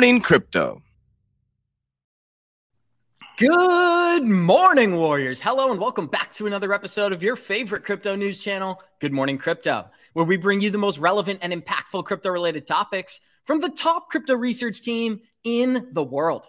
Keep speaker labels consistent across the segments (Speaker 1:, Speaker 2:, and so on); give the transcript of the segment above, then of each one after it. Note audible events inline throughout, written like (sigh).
Speaker 1: morning, crypto.
Speaker 2: Good morning, Warriors. Hello, and welcome back to another episode of your favorite crypto news channel, Good Morning Crypto, where we bring you the most relevant and impactful crypto related topics from the top crypto research team in the world.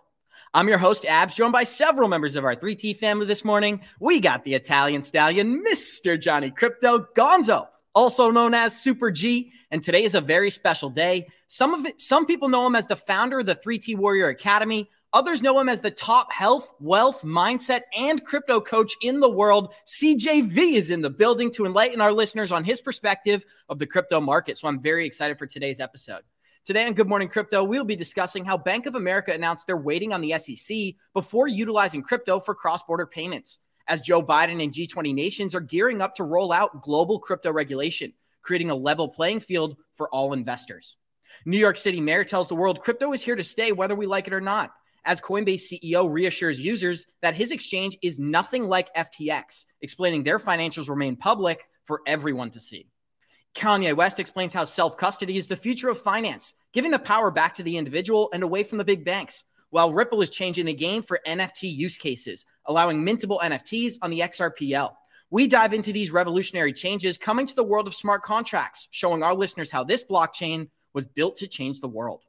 Speaker 2: I'm your host, Abs, joined by several members of our 3T family this morning. We got the Italian stallion, Mr. Johnny Krypto Gonzo, also known as Super G. And today is a very special day. Some of it, some people know him as the founder of the 3T Warrior Academy. Others know him as the top health, wealth, mindset, and crypto coach in the world. CJV is in the building to enlighten our listeners on his perspective of the crypto market. So I'm very excited for today's episode. Today on Good Morning Crypto, we'll be discussing how Bank of America announced they're waiting on the SEC before utilizing crypto for cross border payments, as Joe Biden and G20 nations are gearing up to roll out global crypto regulation, creating a level playing field for all investors. New York City mayor tells the world crypto is here to stay, whether we like it or not as Coinbase CEO reassures users that his exchange is nothing like FTX, explaining their financials remain public for everyone to see. Kanye West explains how self custody is the future of finance, giving the power back to the individual and away from the big banks, while Ripple is changing the game for NFT use cases, allowing mintable NFTs on the XRPL. We dive into these revolutionary changes coming to the world of smart contracts, showing our listeners how this blockchain was built to change the world.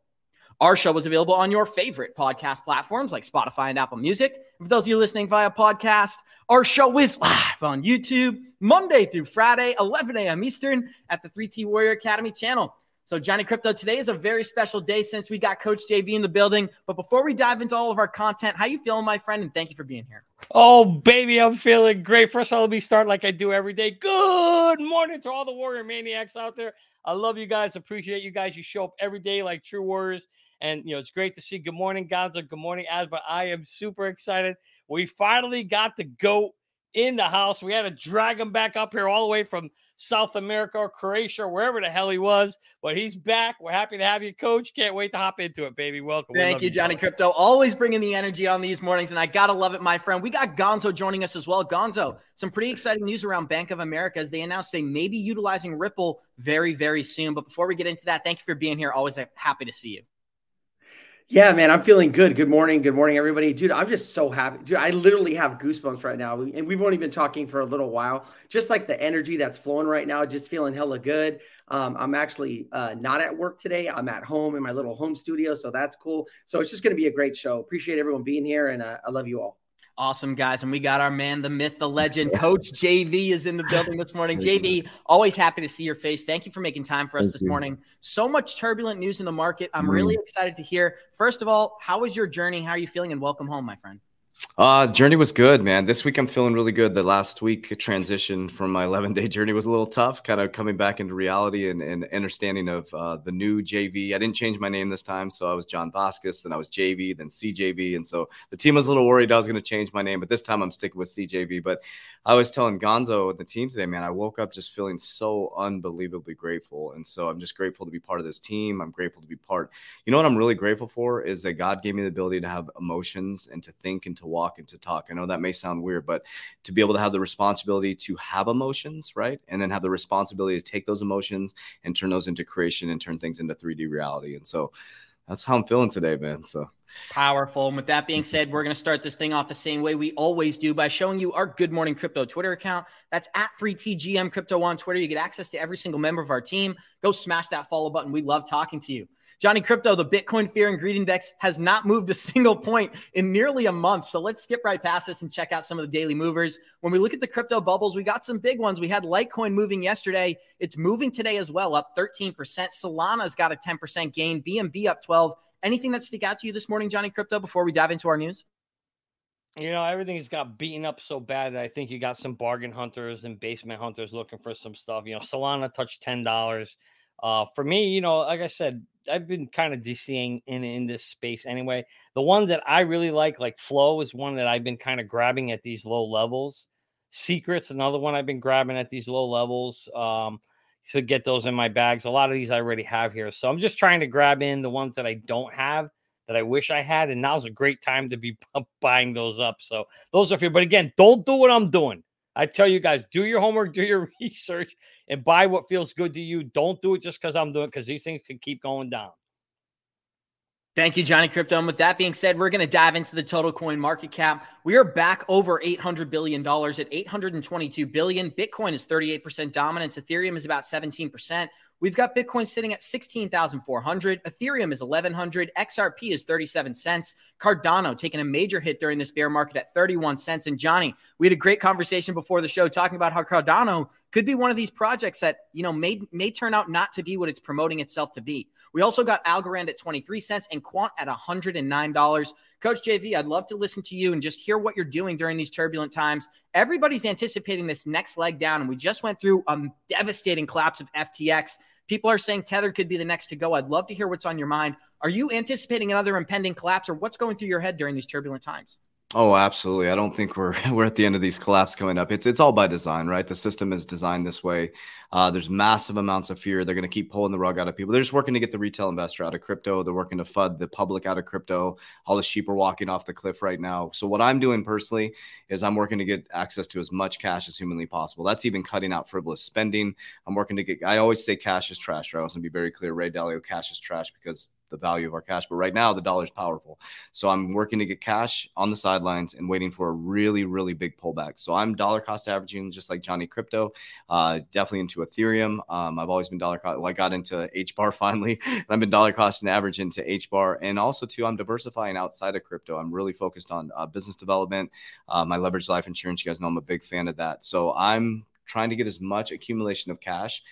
Speaker 2: Our show is available on your favorite podcast platforms like Spotify and Apple Music. For those of you listening via podcast, our show is live on YouTube Monday through Friday, 11 a.m. Eastern at the 3T Warrior Academy channel. So, Johnny Krypto, today is a very special day since we got Coach JV in the building. But before we dive into all of our content, how you feeling, my friend? And thank you for being here.
Speaker 3: Oh, baby, I'm feeling great. First of all, let me start like I do every day. Good morning to all the Warrior Maniacs out there. I love you guys. Appreciate you guys. You show up every day like true warriors. And, you know, it's great to see. Good morning, Gonzo. Good morning, Asma. I am super excited. We finally got to go in the house. We had to drag him back up here all the way from South America or Croatia or wherever the hell he was. But he's back. We're happy to have you, Coach. Can't wait to hop into it, baby. Welcome.
Speaker 2: Thank you, Johnny Krypto. Always bringing the energy on these mornings, and I gotta love it, my friend. We got Gonzo joining us as well. Gonzo, some pretty exciting news around Bank of America as they announced they may be utilizing Ripple very, very soon. But before we get into that, thank you for being here. Always uh, happy to see you.
Speaker 4: Yeah, man, I'm feeling good. Good morning. Good morning, everybody. Dude, I'm just so happy. Dude, I literally have goosebumps right now. And we've only been talking for a little while. Just like the energy that's flowing right now, just feeling hella good. Um, I'm actually uh, not at work today. I'm at home in my little home studio. So that's cool. So it's just going to be a great show. Appreciate everyone being here. And uh, I love you all.
Speaker 2: Awesome, guys. And we got our man, the myth, the legend, Coach JV is in the building this morning. JV, always happy to see your face. Thank you for making time for us Thank this you. morning. So much turbulent news in the market. I'm mm. really excited to hear. First of all, how was your journey? How are you feeling? And welcome home, my friend.
Speaker 1: Uh, journey was good, man. This week I'm feeling really good. The last week transition from my (laughs) 11 day journey was a little tough, kind of coming back into reality and, and understanding of uh, the new JV. I didn't change my name this time, so I was John Vasquez, then I was JV, then CJV, and so the team was a little worried I was going to change my name, but this time I'm sticking with CJV. But I was telling Gonzo and the team today, man, I woke up just feeling so unbelievably grateful, and so I'm just grateful to be part of this team. I'm grateful to be part. You know what I'm really grateful for is that God gave me the ability to have emotions and to think and to walk and to talk. I know that may sound weird, but to be able to have the responsibility to have emotions, right? And then have the responsibility to take those emotions and turn those into creation and turn things into 3D reality. And so that's how I'm feeling today, man. So
Speaker 2: powerful. And with that being said, we're going to start this thing off the same way we always do by showing you our Good Morning Crypto Twitter account. That's at 3TGM Crypto on Twitter. You get access to every single member of our team. Go smash that follow button. We love talking to you. Johnny Krypto, the Bitcoin Fear and Greed Index has not moved a (laughs) single point in nearly a month. So let's skip right past this and check out some of the daily movers. When we look at the crypto bubbles, we got some big ones. We had Litecoin moving yesterday. It's moving today as well, up 13%. Solana's got a 10% gain, BNB up 12. Anything that stick out to you this morning, Johnny Krypto, before we dive into our news?
Speaker 3: You know, everything's got beaten up so bad that I think you got some bargain hunters and basement hunters looking for some stuff. You know, Solana touched ten dollars. Uh, for me, you know, like I said, I've been kind of DCing in in this space anyway. The one that I really like, like Flow, is one that I've been kind of grabbing at these low levels. Secrets, another one I've been grabbing at these low levels. Um, to get those in my bags. A lot of these I already have here. So I'm just trying to grab in the ones that I don't have that I wish I had. And now's a great time to be (laughs) buying those up. So those are you. But again, don't do what I'm doing. I tell you guys, do your homework, do your (laughs) research, and buy what feels good to you. Don't do it just because I'm doing because these things can keep going down.
Speaker 2: Thank you, Johnny Krypto. And with that being said, we're going to dive into the total coin market cap. We are back over $800 billion at 822 billion. Bitcoin is 38% dominance. Ethereum is about 17%. We've got Bitcoin sitting at 16,400. Ethereum is 1100. XRP is 37 cents. Cardano taking a major hit during this bear market at 31 cents. And Johnny, we had a great conversation before the show talking about how Cardano could be one of these projects that, you know, may, may turn out not to be what it's promoting itself to be. We also got Algorand at 23 cents and Quant at $109. Coach JV, I'd love to listen to you and just hear what you're doing during these turbulent times. Everybody's anticipating this next leg down, and we just went through a devastating collapse of FTX. People are saying Tether could be the next to go. I'd love to hear what's on your mind. Are you anticipating another impending collapse, or what's going through your head during these turbulent times?
Speaker 1: Oh, absolutely. I don't think we're (laughs) we're at the end of these collapse coming up. It's it's all by design, right? The system is designed this way. Uh, there's massive amounts of fear. They're going to keep pulling the rug out of people. They're just working to get the retail investor out of crypto. They're working to fud the public out of crypto. All the sheep are walking off the cliff right now. So what I'm doing personally is I'm working to get access to as much cash as humanly possible. That's even cutting out frivolous spending. I'm working to get. I always say cash is trash. Right? I want to be very clear. Ray Dalio, cash is trash because the value of our cash. But right now, the dollar is powerful. So I'm working to get cash on the sidelines and waiting for a really, really big pullback. So I'm dollar cost averaging just like Johnny Krypto, uh, definitely into Ethereum. Um, I've always been dollar cost. Well, I got into HBAR (laughs) finally, and I've been dollar cost and average into HBAR. And also, too, I'm diversifying outside of crypto. I'm really focused on uh, business development. Uh, my leverage life insurance, you guys know I'm a big fan of that. So I'm trying to get as much accumulation of cash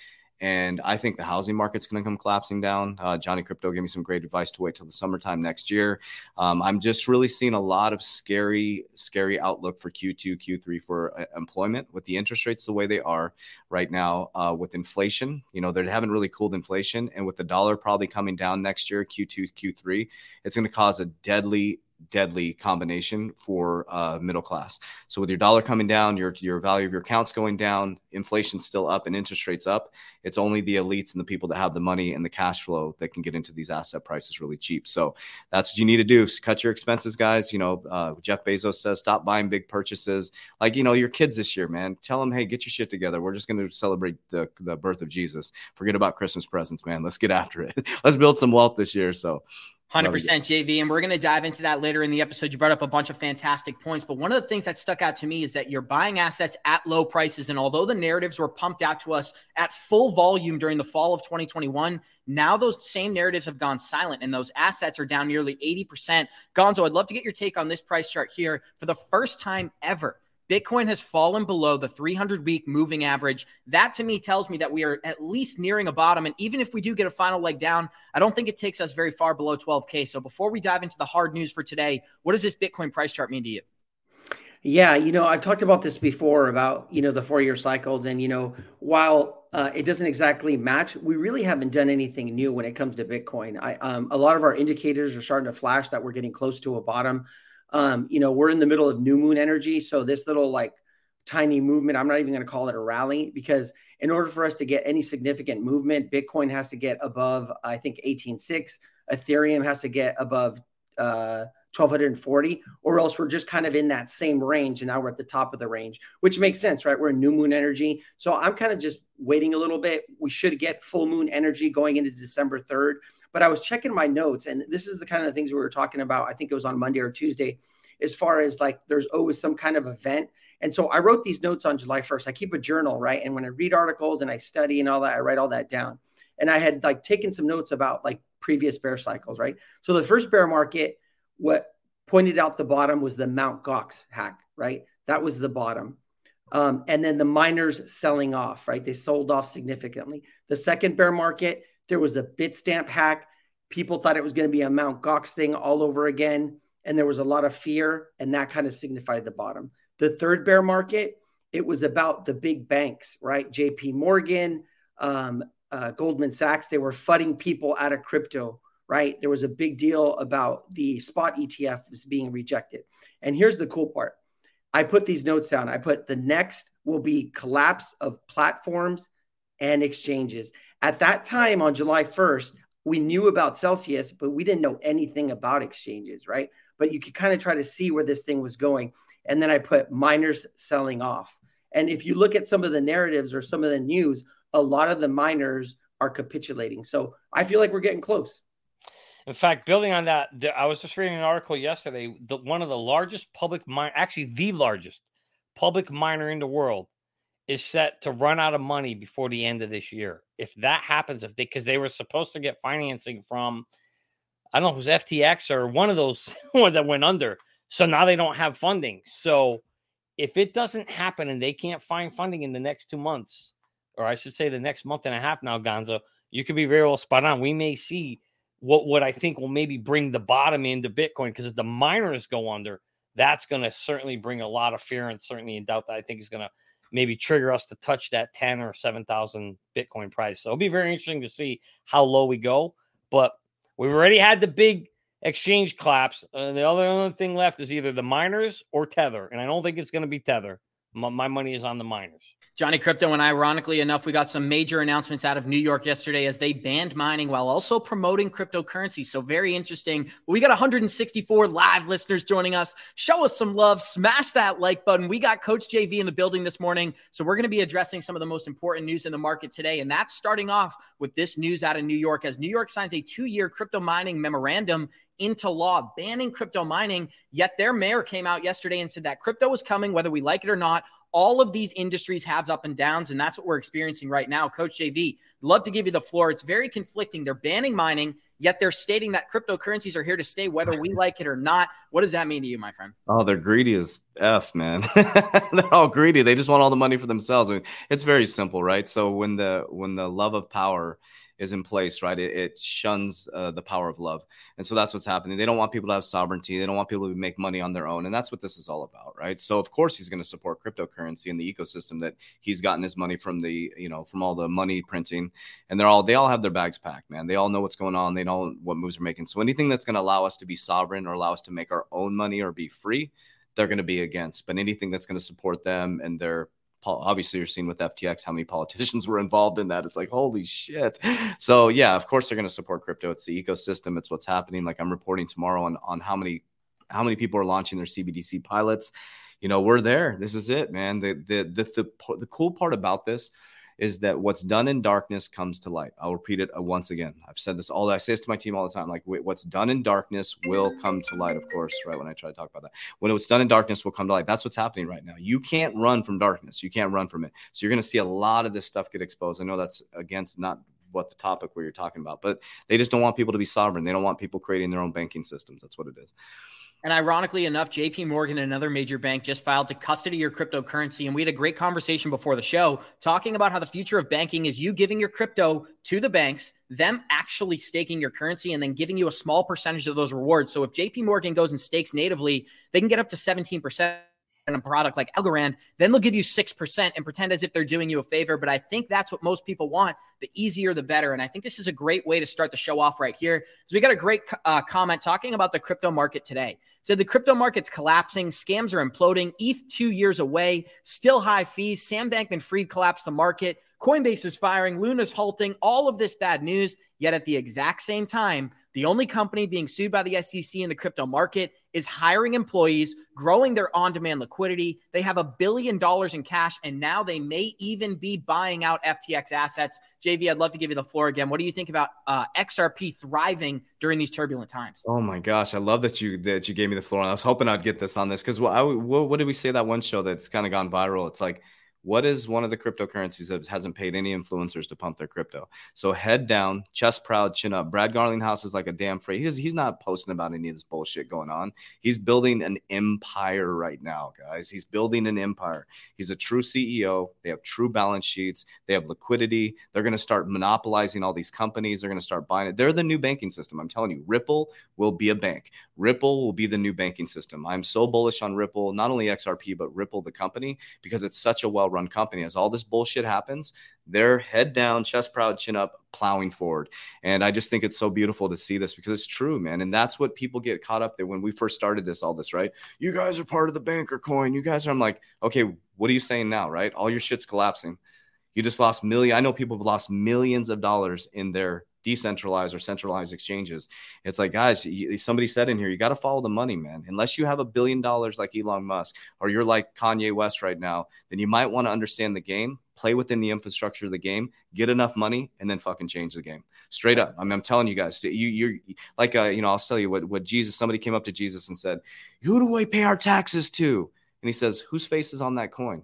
Speaker 1: and I think the housing market's going to come collapsing down. Uh, Johnny Krypto gave me some great advice to wait till the summertime next year. Um, I'm just really seeing a lot of scary, scary outlook for Q2, Q3 for uh, employment with the interest rates the way they are right now. Uh, with inflation, you know, they haven't really cooled inflation, and with the dollar probably coming down next year, Q2, Q3, it's going to cause a deadly deadly combination for uh, middle class. So with your dollar coming down, your your value of your accounts going down, inflation's still up, and interest rates up. It's only the elites and the people that have the money and the cash flow that can get into these asset prices really cheap. So that's what you need to do: cut your expenses, guys. You know, uh, Jeff Bezos says stop buying big purchases. Like you know, your kids this year, man. Tell them, hey, get your shit together. We're just going to celebrate the the birth of Jesus. Forget about Christmas presents, man. Let's get after it. (laughs) Let's build some wealth this year. So
Speaker 2: 100% JV. And we're going to dive into that later in the episode. You brought up a bunch of fantastic points. But one of the things that stuck out to me is that you're buying assets at low prices. And although the narratives were pumped out to us at full volume during the fall of 2021, now those same narratives have gone silent and those assets are down nearly 80%. Gonzo, I'd love to get your take on this price chart here for the first time ever. Bitcoin has fallen below the 300 week moving average. That to me tells me that we are at least nearing a bottom. And even if we do get a final leg down, I don't think it takes us very far below 12K. So before we dive into the hard news for today, what does this Bitcoin price chart mean to you?
Speaker 4: Yeah, you know, I've talked about this before about, you know, the four year cycles. And, you know, while uh, it doesn't exactly match, we really haven't done anything new when it comes to Bitcoin. I, um, a lot of our indicators are starting to flash that we're getting close to a bottom. Um, you know, we're in the middle of new moon energy. So this little like tiny movement, I'm not even going to call it a rally because in order for us to get any significant movement, Bitcoin has to get above, I think, 18.6. Ethereum has to get above uh, 1240, or else we're just kind of in that same range. And now we're at the top of the range, which makes sense, right? We're in new moon energy. So I'm kind of just waiting a little bit. We should get full moon energy going into December 3rd. But I was checking my notes, and this is the kind of things we were talking about. I think it was on Monday or Tuesday, as far as like there's always some kind of event. And so I wrote these notes on July 1st. I keep a journal, right? And when I read articles and I study and all that, I write all that down. And I had like taken some notes about like previous bear cycles, right? So the first bear market, what pointed out the bottom was the Mount Gox hack, right? That was the bottom. Um, and then the miners selling off, right? They sold off significantly. The second bear market, there was a Bitstamp hack. People thought it was going to be a Mount Gox thing all over again. And there was a lot of fear, and that kind of signified the bottom. The third bear market, it was about the big banks, right? JP Morgan, um, uh, Goldman Sachs, they were fudding people out of crypto, right? There was a big deal about the spot ETF being rejected. And here's the cool part I put these notes down. I put the next will be collapse of platforms and exchanges. At that time on July 1st, we knew about Celsius, but we didn't know anything about exchanges, right? But you could kind of try to see where this thing was going. And then I put miners selling off. And if you look at some of the narratives or some of the news, a lot of the miners are capitulating. So I feel like we're getting close.
Speaker 3: In fact, building on that, the, I was just reading an article yesterday. The one of the largest public mine, actually the largest public miner in the world, is set to run out of money before the end of this year. If that happens, if they because they were supposed to get financing from, I don't know it was FTX or one of those (laughs) that went under. So now they don't have funding. So if it doesn't happen and they can't find funding in the next two months, or I should say the next month and a half now, Gonzo, you could be very well spot on. We may see what what I think will maybe bring the bottom into Bitcoin because if the miners go under, that's going to certainly bring a lot of fear and certainty and doubt that I think is going to maybe trigger us to touch that 10 or 7,000 Bitcoin price. So it'll be very interesting to see how low we go. But we've already had the big exchange collapse. Uh, the other, other thing left is either the miners or Tether. And I don't think it's going to be Tether. My, my money is on the miners.
Speaker 2: Johnny Krypto, and ironically enough, we got some major announcements out of New York yesterday as they banned mining while also promoting cryptocurrency. So, very interesting. We got 164 live listeners joining us. Show us some love, smash that like button. We got Coach JV in the building this morning. So, we're going to be addressing some of the most important news in the market today. And that's starting off with this news out of New York as New York signs a two year crypto mining memorandum into law banning crypto mining. Yet their mayor came out yesterday and said that crypto was coming, whether we like it or not all of these industries have up and downs, and that's what we're experiencing right now. Coach JV, love to give you the floor. It's very conflicting. They're banning mining, yet they're stating that cryptocurrencies are here to stay, whether we like it or not. What does that mean to you, my friend?
Speaker 1: Oh, they're greedy as F, man. (laughs) they're all greedy. They just want all the money for themselves. I mean, it's very simple, right? So when the when the love of power is in place, right? It, it shuns uh, the power of love. And so that's what's happening. They don't want people to have sovereignty. They don't want people to make money on their own. And that's what this is all about, right? So of course he's going to support cryptocurrency and the ecosystem that he's gotten his money from the, you know, from all the money printing. And they're all, they all have their bags packed, man. They all know what's going on. They know what moves are making. So anything that's going to allow us to be sovereign or allow us to make our own money or be free, they're going to be against. But anything that's going to support them and their obviously you're seeing with FTX how many politicians (laughs) were involved in that. It's like, holy shit. So yeah, of course they're going to support crypto. It's the ecosystem. It's what's happening. Like I'm reporting tomorrow on, on how many, how many people are launching their CBDC pilots. You know, we're there. This is it, man. The, the, the, the, the cool part about this is that what's done in darkness comes to light. I'll repeat it uh, once again. I've said this all. I say this to my team all the time. Like what's done in darkness will come to light. Of course, right when I try to talk about that, when it's done in darkness will come to light. That's what's happening right now. You can't run from darkness. You can't run from it. So you're going to see a lot of this stuff get exposed. I know that's against not what the topic where you're talking about, but they just don't want people to be sovereign. They don't want people creating their own banking systems. That's what it is.
Speaker 2: And ironically enough, JP Morgan, another major bank, just filed to custody your cryptocurrency. And we had a great conversation before the show talking about how the future of banking is you giving your crypto to the banks, them actually staking your currency, and then giving you a small percentage of those rewards. So if JP Morgan goes and stakes natively, they can get up to 17% a product like Algorand, then they'll give you 6% and pretend as if they're doing you a favor. But I think that's what most people want. The easier, the better. And I think this is a great way to start the show off right here. So we got a great uh, comment talking about the crypto market today. It said the crypto market's collapsing, scams are imploding, ETH two years away, still high fees. Sam Bankman Fried collapsed the market. Coinbase is firing, Luna's halting, all of this bad news. Yet at the exact same time, the only company being sued by the SEC in the crypto market is hiring employees, growing their on demand liquidity. They have a billion dollars in cash, and now they may even be buying out FTX assets. JV, I'd love to give you the floor again. What do you think about uh, XRP thriving during these turbulent times?
Speaker 1: Oh my gosh, I love that you that you gave me the floor. I was hoping I'd get this on this because what, what, what did we say that one show that's kind of gone viral? It's like what is one of the cryptocurrencies that hasn't paid any influencers to pump their crypto? So head down, chest proud, chin up. Brad Garlinghouse is like a damn free. He's, he's not posting about any of this bullshit going on. He's building an empire right now, guys. He's building an empire. He's a true CEO. They have true balance sheets. They have liquidity. They're going to start monopolizing all these companies. They're going to start buying it. They're the new banking system. I'm telling you, Ripple will be a bank. Ripple will be the new banking system. I'm so bullish on Ripple, not only XRP, but Ripple, the company, because it's such a well run company. As all this bullshit happens, they're head down, chest proud, chin up, plowing forward. And I just think it's so beautiful to see this because it's true, man. And that's what people get caught up there when we first started this, all this, right? You guys are part of the banker coin. You guys are, I'm like, okay, what are you saying now, right? All your shit's collapsing. You just lost million. I know people have lost millions of dollars in their decentralized or centralized exchanges. It's like, guys, somebody said in here, you got to follow the money, man. Unless you have a billion dollars like Elon Musk or you're like Kanye West right now, then you might want to understand the game, play within the infrastructure of the game, get enough money, and then fucking change the game. Straight up. I mean, I'm telling you guys, you you're like, uh, you know, I'll tell you what what Jesus. Somebody came up to Jesus and said, "Who do we pay our taxes to?" And he says, "Whose face is on that coin?"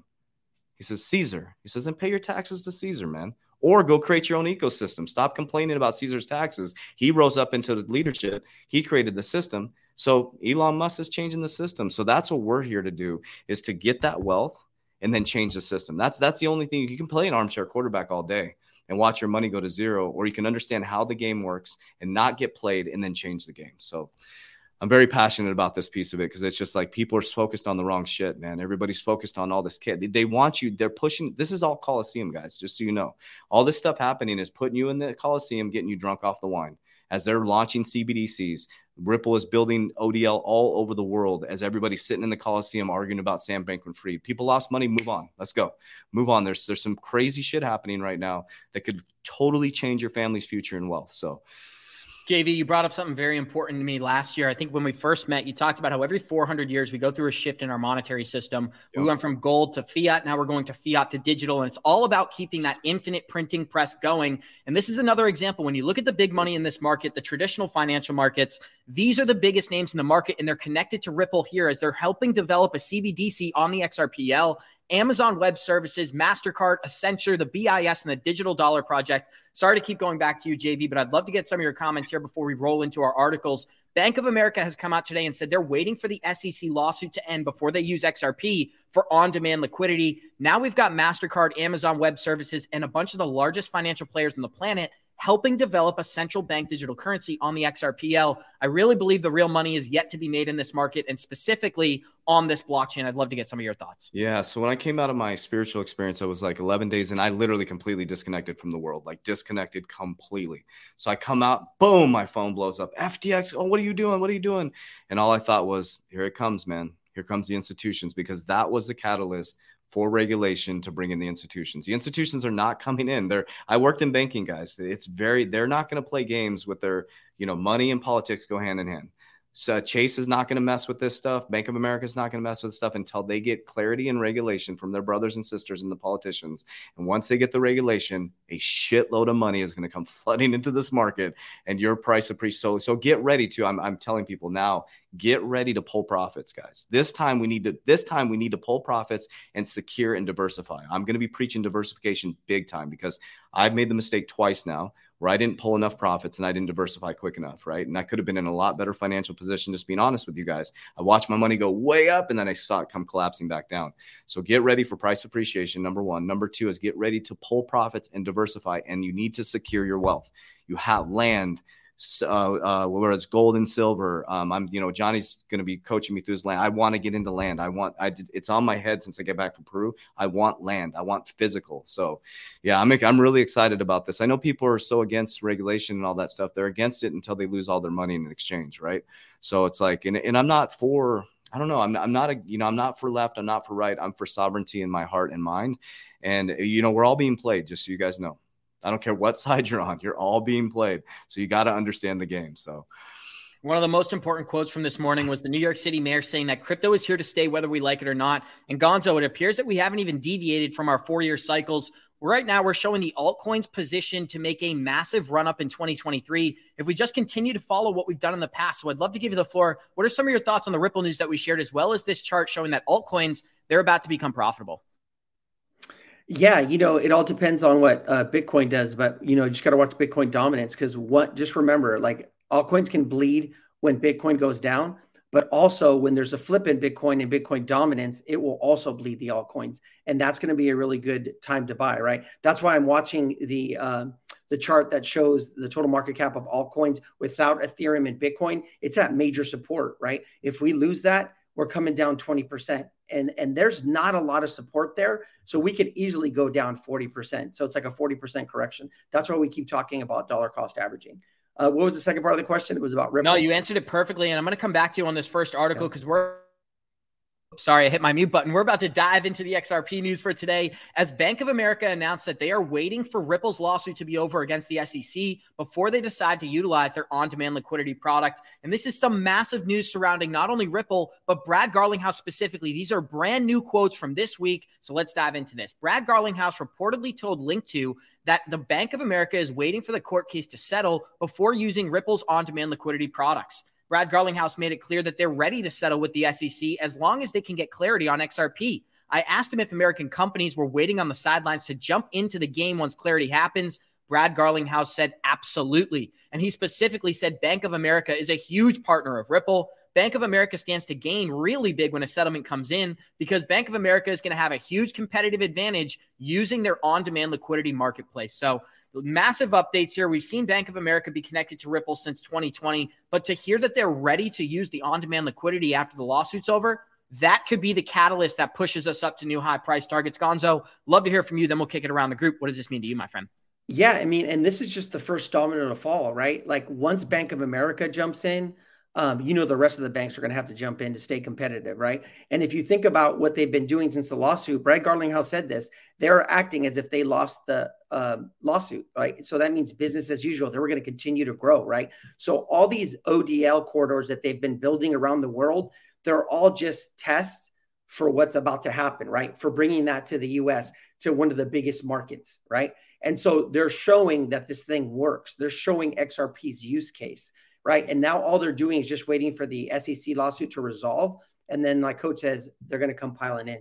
Speaker 1: He says, Caesar. He says, and pay your taxes to Caesar, man or go create your own ecosystem. Stop complaining about Caesar's taxes. He rose up into leadership, he created the system. So Elon Musk is changing the system. So that's what we're here to do is to get that wealth and then change the system. That's that's the only thing you can play an armchair quarterback all day and watch your money go to zero or you can understand how the game works and not get played and then change the game. So I'm very passionate about this piece of it because it's just like people are focused on the wrong shit, man. Everybody's focused on all this kid. They, want you, they're pushing. This is all Coliseum, guys, just so you know. All this stuff happening is putting you in the Coliseum, getting you drunk off the wine. As they're launching CBDCs, Ripple is building ODL all over the world as everybody's sitting in the Coliseum arguing about Sam Bankman Fried. People lost money, move on. Let's go. Move on. There's there's some crazy shit happening right now that could totally change your family's future and wealth. So
Speaker 2: JV, you brought up something very important to me last year. I think when we first met, you talked about how every 400 years we go through a shift in our monetary system. Yep. We went from gold to fiat. Now we're going to fiat to digital. And it's all about keeping that infinite printing press going. And this is another example. When you look at the big money in this market, the traditional financial markets, these are the biggest names in the market. And they're connected to Ripple here as they're helping develop a CBDC on the XRPL. Amazon Web Services, MasterCard, Accenture, the BIS, and the Digital Dollar Project. Sorry to keep going back to you, JV, but I'd love to get some of your comments here before we roll into our articles. Bank of America has come out today and said they're waiting for the SEC lawsuit to end before they use XRP for on demand liquidity. Now we've got MasterCard, Amazon Web Services, and a bunch of the largest financial players on the planet helping develop a central bank digital currency on the XRPL. I really believe the real money is yet to be made in this market and specifically on this blockchain. I'd love to get some of your thoughts.
Speaker 1: Yeah. So when I came out of my spiritual experience, I was like 11 days and I literally completely disconnected from the world, like disconnected completely. So I come out, boom, my phone blows up. FTX. Oh, what are you doing? What are you doing? And all I thought was, here it comes, man. Here comes the institutions because that was the catalyst for regulation to bring in the institutions. The institutions are not coming in. They're I worked in banking, guys. It's very they're not going to play games with their, you know, money and politics go hand in hand. So Chase is not going to mess with this stuff. Bank of America is not going to mess with stuff until they get clarity and regulation from their brothers and sisters and the politicians. And once they get the regulation, a shitload of money is going to come (laughs) flooding into this market, and your price of pre so so get ready to. I'm I'm telling people now, get ready to pull profits, guys. This time we need to this time we need to pull profits and secure and diversify. I'm going to be preaching diversification big time because I've made the mistake twice now where I didn't pull enough profits and I didn't diversify quick enough, right? And I could have been in a lot better financial position, just being honest with you guys. I watched my money go way up and then I saw it come collapsing back down. So get ready for price appreciation, number one. Number two is get ready to pull profits and diversify, and you need to secure your wealth. You have land uh, uh, whether it's gold and silver. Um, I'm, you know, Johnny's going to be coaching me through his land. I want to get into land. I want, I, it's on my head since I get back from Peru. I want land. I want physical. So, yeah, I'm, I'm really excited about this. I know people are so against regulation and all that stuff. They're against it until they lose all their money in an exchange, right? So it's like, and, and I'm not for, I don't know. I'm, I'm not a, you know, I'm not for left. I'm not for right. I'm for sovereignty in my heart and mind. And, you know, we're all being played, just so you guys know. I don't care what (laughs) side you're on, you're all being played. So you got to understand the game. So,
Speaker 2: one of the most important quotes from this morning was the New York City mayor saying that crypto is here to stay, whether we like it or not. And Gonzo, it appears that we haven't even deviated from our four year cycles. Right now, we're showing the altcoins position to make a massive run up in 2023 if we just continue to follow what we've done in the past. So I'd love to give you the floor. What are some of your thoughts on the Ripple news that we shared, as well as this chart showing that altcoins, they're about to become profitable?
Speaker 4: Yeah, you know, it all depends on what uh, Bitcoin does, but you know, you just got to watch Bitcoin dominance because what? Just remember, like altcoins can bleed when Bitcoin goes down, but also when there's a flip in Bitcoin and Bitcoin dominance, it will also bleed the altcoins, and that's going to be a really good time to buy, right? That's why I'm watching the uh, the chart that shows the total market cap of altcoins without Ethereum and Bitcoin. It's at major support, right? If we lose that, we're coming down 20% and and there's not a lot of support there. So we could easily go down 40% so it's like a 40% correction. That's why we keep talking about dollar cost averaging. Uh, what was the second part of the question? It was about
Speaker 2: Ripple. no you answered it perfectly. And i'm going to come back to you on this first article because yeah. we're Sorry, I hit my mute button. We're about to dive into the XRP news for today as Bank of America announced that they are waiting for Ripple's lawsuit to be over against the SEC before they decide to utilize their on demand liquidity product. And this is some massive news surrounding not only Ripple, but Brad Garlinghouse specifically. These are brand new quotes from this week. So let's dive into this. Brad Garlinghouse reportedly told Linqto that the Bank of America is waiting for the court case to settle before using Ripple's on demand liquidity products. Brad Garlinghouse made it clear that they're ready to settle with the SEC as long as they can get clarity on XRP. I asked him if American companies were waiting on the sidelines to jump into the game once clarity happens. Brad Garlinghouse said absolutely. And he specifically said Bank of America is a huge partner of Ripple. Bank of America stands to gain really big when a settlement comes in because Bank of America is going to have a huge competitive advantage using their on demand liquidity marketplace. So massive updates here. We've seen Bank of America be connected to Ripple since 2020, but to hear that they're ready to use the on demand liquidity after the lawsuit's over, that could be the catalyst that pushes us up to new high price targets. Gonzo, love to hear from you. Then we'll kick it around the group. What does this mean to you, my friend?
Speaker 4: Yeah, I mean, and this is just the first domino to fall, right? Like once Bank of America jumps in, um, you know the rest of the banks are going to have to jump in to stay competitive, right? And if you think about what they've been doing since the lawsuit, Brad Garlinghouse said this: they're acting as if they lost the uh, lawsuit, right? So that means business as usual. They were going to continue to grow, right? So all these ODL corridors that they've been building around the world, they're all just tests for what's about to happen, right? For bringing that to the U.S. to one of the biggest markets, right? And so they're showing that this thing works. They're showing XRP's use case right? And now all they're doing is just waiting for the SEC lawsuit to resolve. And then, like Coach says, they're going to come piling in.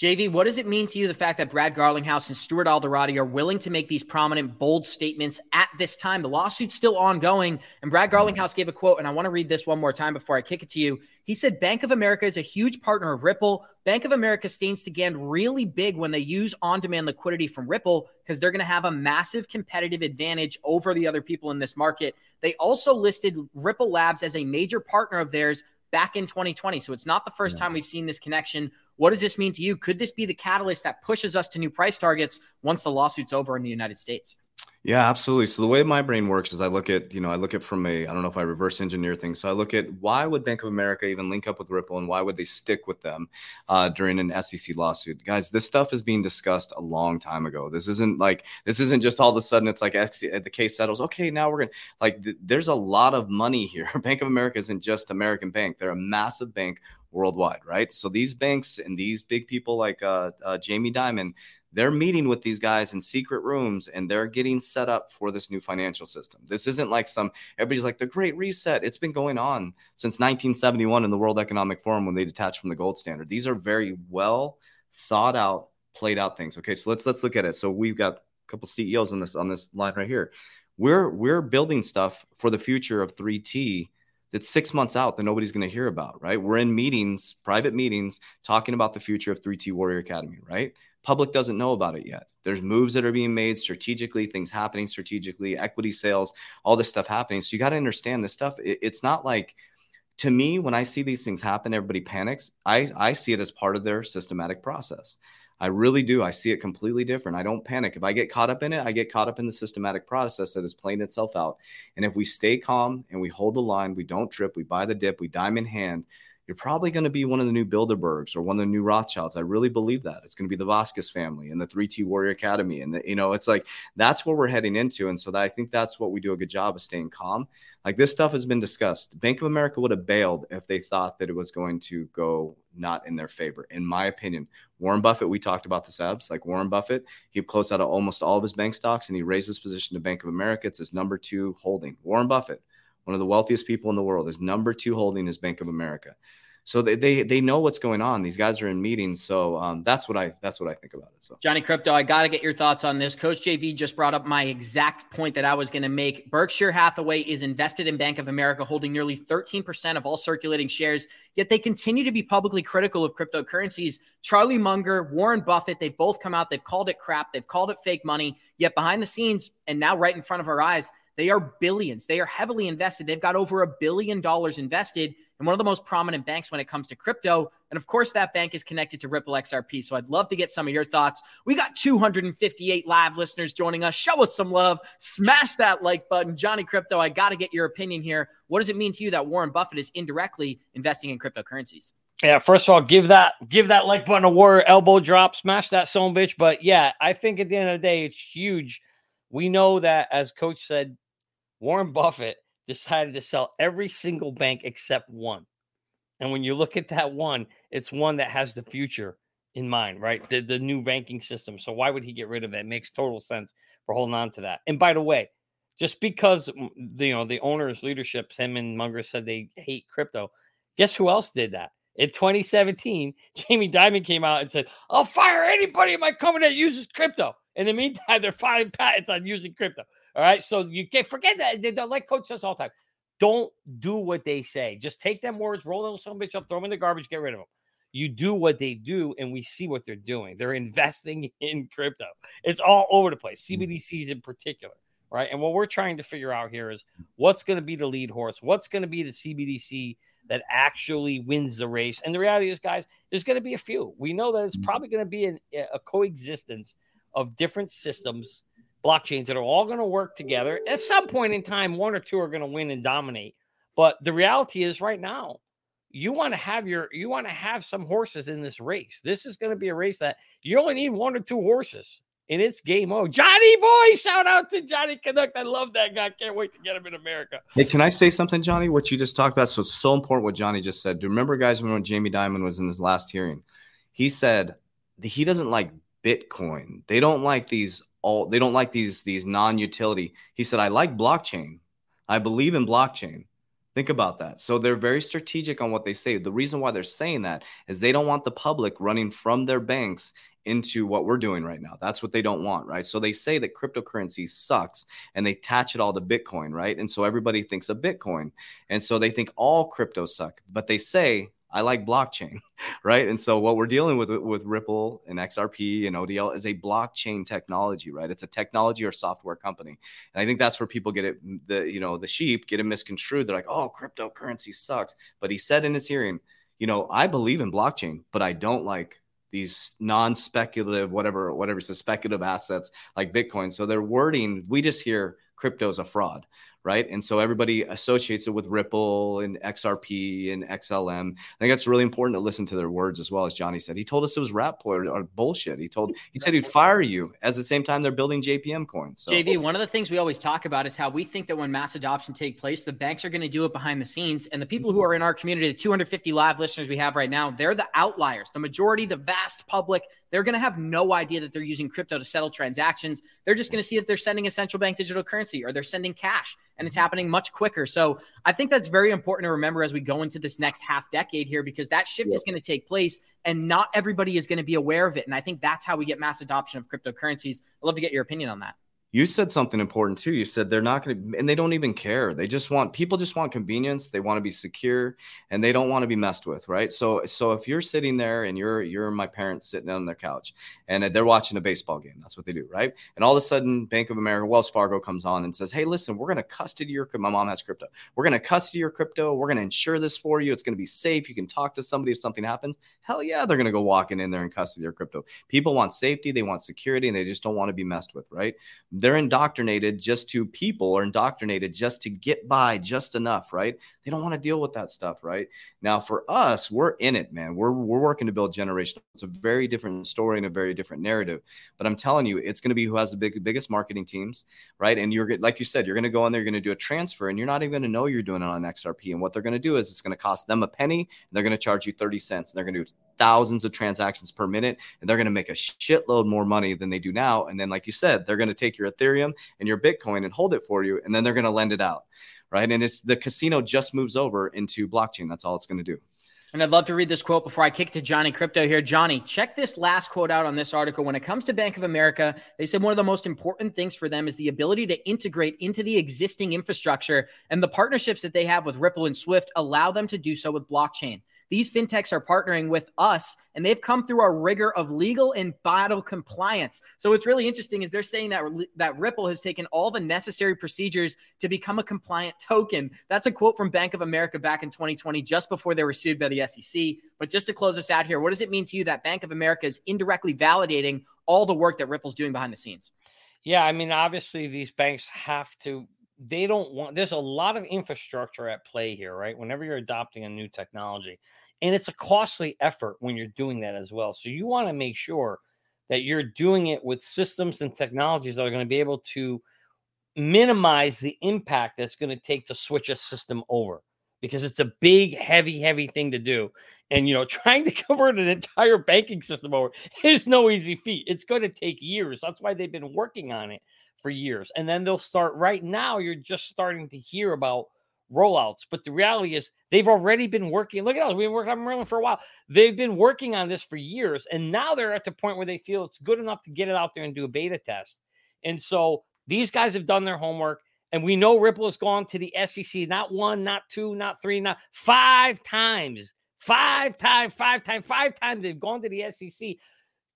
Speaker 2: JV, what does it mean to you the fact that Brad Garlinghouse and Stuart Alderoty are willing to make these prominent, bold statements at this time? The lawsuit's still ongoing. And Brad mm-hmm. Garlinghouse gave a quote, and I want to read this one more time before I kick it to you. He said, Bank of America is a huge partner of Ripple. Bank of America stands to gain really big when they use on demand liquidity from Ripple because they're going to have a massive competitive advantage over the other people in this market. They also listed Ripple Labs as a major partner of theirs back in 2020. So it's not the first yeah. time we've seen this connection. What does this mean to you? Could this be the catalyst that pushes us to new price targets once the lawsuit's over in the United States?
Speaker 1: Yeah, absolutely. So the way my brain works is I look at, you know, I look at from a, I don't know if I reverse engineer things. So I look at why would Bank of America even link up with Ripple and why would they stick with them uh, during an SEC lawsuit? Guys, this stuff is being discussed a long time ago. This isn't like, this isn't just all of a sudden it's like the case settles. Okay, now we're going to, like, th- there's a lot of money here. (laughs) Bank of America isn't just American Bank. They're a massive bank worldwide, right? So these banks and these big people like uh, uh, Jamie Dimon, they're meeting with these guys in secret rooms and they're getting set up for this new financial system. This isn't like some everybody's like the great reset. It's been going on since 1971 in the World Economic Forum when they detached from the gold standard. These are very well thought out, played out things. Okay, so let's let's look at it. So we've got a couple CEOs on this on this line right here. We're we're building stuff for the future of 3T that's six months out that nobody's going to hear about, right? We're in meetings, private meetings, talking about the future of 3T Warrior Academy, right? Public doesn't know about it yet. There's moves that are being made strategically, things happening strategically, equity sales, all this stuff happening. So you got to understand this stuff. It, it's not like, to me, when I see these things happen, everybody panics. I, I see it as part of their systematic process. I really do. I see it completely different. I don't panic. If I get caught up in it, I get caught up in the systematic process that is playing itself out. And if we stay calm and we hold the line, we don't trip, we buy the dip, we dime in hand, you're probably going to be one of the new Bilderbergs or one of the new Rothschilds. I really believe that. It's going to be the Vasquez family and the 3T Warrior Academy. And, the, you know, it's like that's where we're heading into. And so that, I think that's what we do a good job of staying calm. Like this stuff has been discussed. Bank of America would have bailed if they thought that it was going to go not in their favor. In my opinion, Warren Buffett, we talked about the abs. Like Warren Buffett, he closed out almost all of his bank stocks and he raised his position to Bank of America. It's his number two holding. Warren Buffett, one of the wealthiest people in the world, his number two holding is Bank of America so they, they they know what's going on. These guys are in meetings, so um, that's what I that's what I think about it. So
Speaker 2: Johnny Krypto, I got to get your thoughts on this. Coach JV just brought up my exact point that I was going to make. Berkshire Hathaway is invested in Bank of America, holding nearly 13% of all circulating shares. Yet they continue to be publicly critical of cryptocurrencies. Charlie Munger, Warren Buffett, they've both come out. They've called it crap. They've called it fake money. Yet behind the scenes, and now right in front of our eyes, they are billions. They are heavily invested. They've got over a billion dollars invested and one of the most prominent banks when it comes to crypto. And of course, that bank is connected to Ripple XRP. So I'd love to get some of your thoughts. We got 258 live listeners joining us. Show us some love. Smash that like button. Johnny Krypto, I got to get your opinion here. What does it mean to you that Warren Buffett is indirectly investing in cryptocurrencies?
Speaker 3: Yeah, first of all, give that give that like button a warrior elbow drop, smash that son bitch. But yeah, I think at the end of the day, it's huge. We know that as coach said, Warren Buffett (laughs) decided to sell every single bank except one. And when you look at that one, it's one that has the future in mind, right? The, the new banking system. So why would he get rid of it? Makes total sense for holding on to that. And by the way, just because mm, the, you know the owners, leadership, him and Munger said they hate crypto, guess who else did that? In 2017, (laughs) Jamie Dimon came out and said, I'll fire anybody in my company that uses crypto. In the meantime, (laughs) they're filing patents on using crypto. All right. So you can't forget that. They don't like coach says all the time. Don't do what they say. Just take them words, roll them some bitch up, throw them in the garbage, get rid of them. You do what they do, and we see what they're doing. They're investing (laughs) in crypto. It's all over the place. Mm. CBDCs in particular, right? And what we're trying to figure out here is what's going to be the lead horse? What's going to be the CBDC that actually wins the race? And the reality is, guys, there's going to be a few. We know that it's mm. probably going to be an, a coexistence of different systems blockchains that are all going to work together. At some point in time, one or two are going to win and dominate. But the reality is, right now, you want to have your you want to have some horses in this race. This is going to be a race that you only need one or two horses, and it's game on. Johnny boy, shout out to Johnny Canuck. I love that guy. Can't wait to get him in America.
Speaker 1: Hey, can I say something, Johnny? What you just talked about. So it's so important what Johnny just said. Do you remember, guys, when Jamie Dimon was in his last hearing? He said he doesn't like Bitcoin. They don't like these all they don't like these these non-utility. He said, I like blockchain. I believe in blockchain. Think about that. So they're very strategic on what they say. The reason why they're saying that is they don't want the public running from their banks into what we're doing right now. That's what they don't want, right? So they say that cryptocurrency sucks and they attach it all to Bitcoin, right? And so everybody thinks of Bitcoin. And so they think all cryptos suck. But they say I like blockchain, (laughs) right? And so what we're dealing with with Ripple and XRP and ODL is a blockchain technology, right? It's a technology or software company, and I think that's where people get it. The you know the sheep get it misconstrued. They're like, oh, cryptocurrency sucks. But he said in his hearing, you know, I believe in blockchain, but I don't like these non-speculative whatever whatever speculative assets like bitcoin so their wording we just hear crypto is a fraud right? And so everybody associates it with Ripple and XRP and XLM. I think that's really important to listen to their words as well, as Johnny said. He told us it was rap or, or bullshit. He told he said he'd fire you as the same time they're building JPM coins.
Speaker 2: So. JV, one of the things we always talk about is how we think that when mass adoption take place, the banks are going to do it behind the scenes, and the people who are in our community, the 250 live listeners we have right now, they're the outliers. The majority, the vast public, they're going to have no idea that they're using crypto to settle transactions. They're just going to see that they're sending a central bank digital currency or they're sending cash and it's happening much quicker. So I think that's very important to remember as we go into this next half decade here because that shift is going to take place and not everybody is going to be aware of it. And I think that's how we get mass adoption of cryptocurrencies. I'd love to get your opinion on that
Speaker 1: you said something important too. You said they're not going to, and they don't even care. They just want people just want convenience. They want to be secure, and they don't want to be messed with, right? So, so if you're sitting there and you're you're my parents sitting on their couch, and they're watching a baseball game, that's what they do, right? And all of a sudden, Bank of America, Wells Fargo comes on and says, "Hey, listen, we're going to custody your. My mom has crypto. We're going to custody your crypto. We're going to insure this for you. It's going to be safe. You can talk to somebody if something happens. Hell yeah, they're going to go walking in there and custody your crypto. People want safety. They want security, and they just don't want to be messed with, right? They're indoctrinated just to people or indoctrinated just to get by just enough, right? They don't want to deal with that stuff, right? Now, for us, we're in it, man. We're, we're working to build generational. It's a very different story and a very different narrative. But I'm telling you, it's going to be who has the big, biggest marketing teams, right? And you're like you said, you're going to go in there, you're going to do a transfer, and you're not even going to know you're doing it on XRP. And what they're going to do is it's going to cost them a penny, and they're going to charge you 30 cents, and they're going to do thousands of transactions per minute and they're going to make a shitload more money than they do now and then like you said they're going to take your ethereum and your bitcoin and hold it for you and then they're going to lend it out right and it's the casino just moves over into blockchain that's all it's going to do
Speaker 2: and I'd love to read this quote before I kick to Johnny Krypto here. Johnny, check this last quote out on this article. When it comes to Bank of America, they said one of the most important things for them is the ability to integrate into the existing infrastructure. And the partnerships that they have with Ripple and Swift allow them to do so with blockchain. These fintechs are partnering with us and they've come through our rigor of legal and BATL compliance. So what's really interesting is they're saying that that Ripple has taken all the necessary procedures to become a compliant token. That's a quote from Bank of America back in 2020 just before they were sued by the SEC. But just to close us out here, what does it mean to you that Bank of America is indirectly validating all the work that Ripple's doing behind the scenes?
Speaker 3: Yeah, I mean obviously these banks have to they don't want there's a lot of infrastructure at play here right whenever you're adopting a new technology And it's a costly effort when you're doing that as well. So you want to make sure that you're doing it with systems and technologies that are going to be able to minimize the impact that's going to take to switch a system over because it's a big, heavy, heavy thing to do. And you know, (laughs) trying to convert an entire banking system over is no easy feat. It's going to take years. That's why they've been working on it for years. And then they'll start right now. You're just starting to hear about rollouts. But the reality is they've already been working. Look at us. We've been working on Merlin for a while. They've been working on this for years. And now they're at the point where they feel it's good enough to get it out there and do a beta test. And so these guys have done their homework. And we know Ripple has gone to the SEC not one, not two, not three, not five times. Five times, five times, five times they've gone to the SEC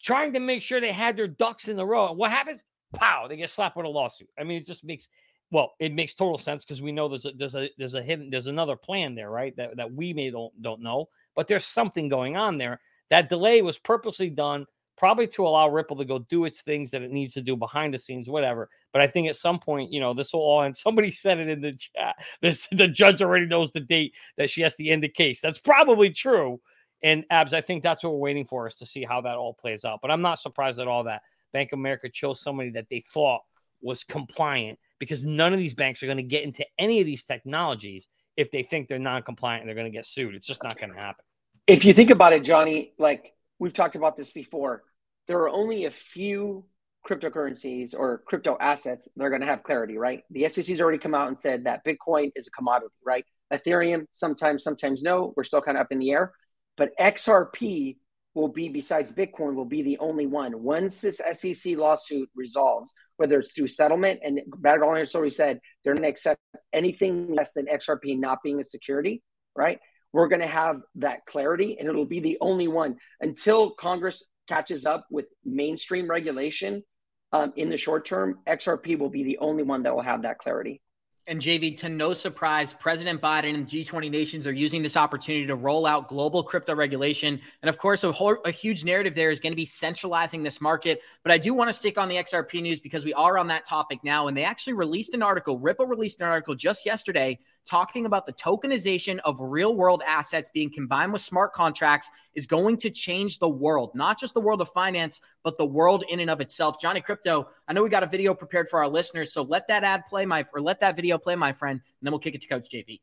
Speaker 3: trying to make sure they had their ducks in a row. And what happens? Pow, they get slapped with a lawsuit. I mean, it just makes well, it makes total sense because we know there's a there's a there's a hidden there's another plan there, right? That that we may don't don't know, but there's something going on there. That delay was purposely done probably to allow Ripple to go do its things that it needs to do behind the scenes, whatever. But I think at some point, you know, this will all end. (laughs) Somebody said it in the chat. This the judge already knows the date that she has to end the case. That's probably true. And Abs, I think that's what we're waiting for is to see how that all plays out. But I'm not surprised at all that Bank of America chose somebody that they thought was compliant because none of these banks are going to get into any of these technologies if they think they're non-compliant and they're going to get sued. It's just not going to happen.
Speaker 4: If you think about it, Johnny, like we've talked about this before, there are only a few cryptocurrencies or crypto assets that are going to have clarity, right? The SEC's already come out and said that Bitcoin is a commodity, right? Ethereum, sometimes, sometimes no. We're still kind of up in the air. But XRP will be, besides Bitcoin, will be the only one. Once this SEC lawsuit resolves, whether it's through settlement, and Brad has already said they're going to accept anything less than XRP not being a security, right? We're going to have that clarity, and it'll be the only one until Congress catches up with mainstream regulation. Um, in the short term, XRP will be the only one that will have that clarity.
Speaker 2: And JV, to no surprise, President Biden and G20 nations are using this opportunity to roll out global crypto regulation. And of course, a, whole, a huge narrative there is going to be centralizing this market. But I do want to stick on the XRP news because we are on that topic now. And they actually released an article, Ripple released an article just yesterday talking about the tokenization of real world assets being combined with smart contracts is going to change the world, not just the world of finance, but the world in and of itself. Johnny Krypto, I know we got a video prepared for our listeners, so let that ad play, my or let that video play, my friend, and then we'll kick it to Coach JV.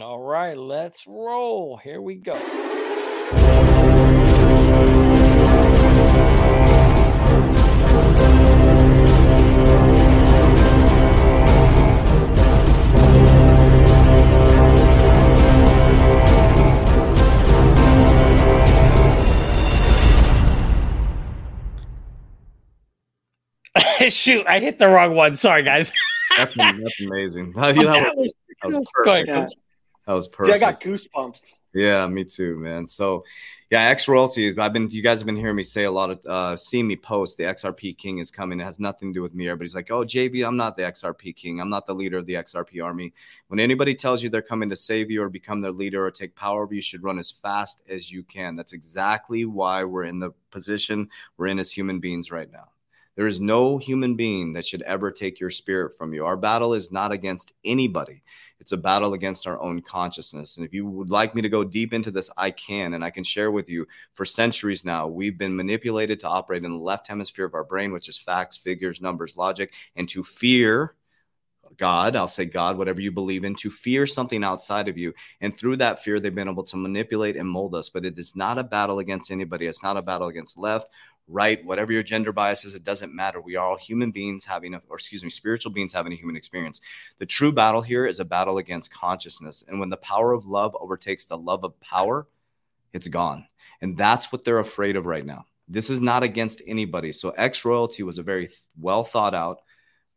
Speaker 3: All right, let's roll. Here we go. (laughs) Shoot, I hit the wrong one. Sorry, guys. (laughs)
Speaker 1: that's, that's amazing. (laughs) that, was, that was perfect. That was perfect.
Speaker 4: Dude, I got goosebumps.
Speaker 1: Yeah, me too, man. So, yeah, X royalties. I've been, you guys have been hearing me say a lot of, uh, seeing me post. The XRP King is coming. It has nothing to do with me. Everybody's like, "Oh, JV, I'm not the XRP King. I'm not the leader of the XRP army." When anybody tells you they're coming to save you or become their leader or take power over you, should run as fast as you can. That's exactly why we're in the position we're in as human beings right now. There is no human being that should ever take your spirit from you. Our battle is not against anybody, it's a battle against our own consciousness. And if you would like me to go deep into this, I can. And I can share with you for centuries now, we've been manipulated to operate in the left hemisphere of our brain, which is facts, figures, numbers, logic, and to fear. God, I'll say God, whatever you believe in, to fear something outside of you. And through that fear, they've been able to manipulate and mold us. But it is not a battle against anybody. It's not a battle against left right, whatever your gender bias is, it doesn't matter. We are all human beings having, a, or excuse me, spiritual beings having a human experience. The true battle here is a battle against consciousness. And when the power of love overtakes the love of power, it's gone. And that's what they're afraid of right now. This is not against anybody. So X Royalty was a very well thought out,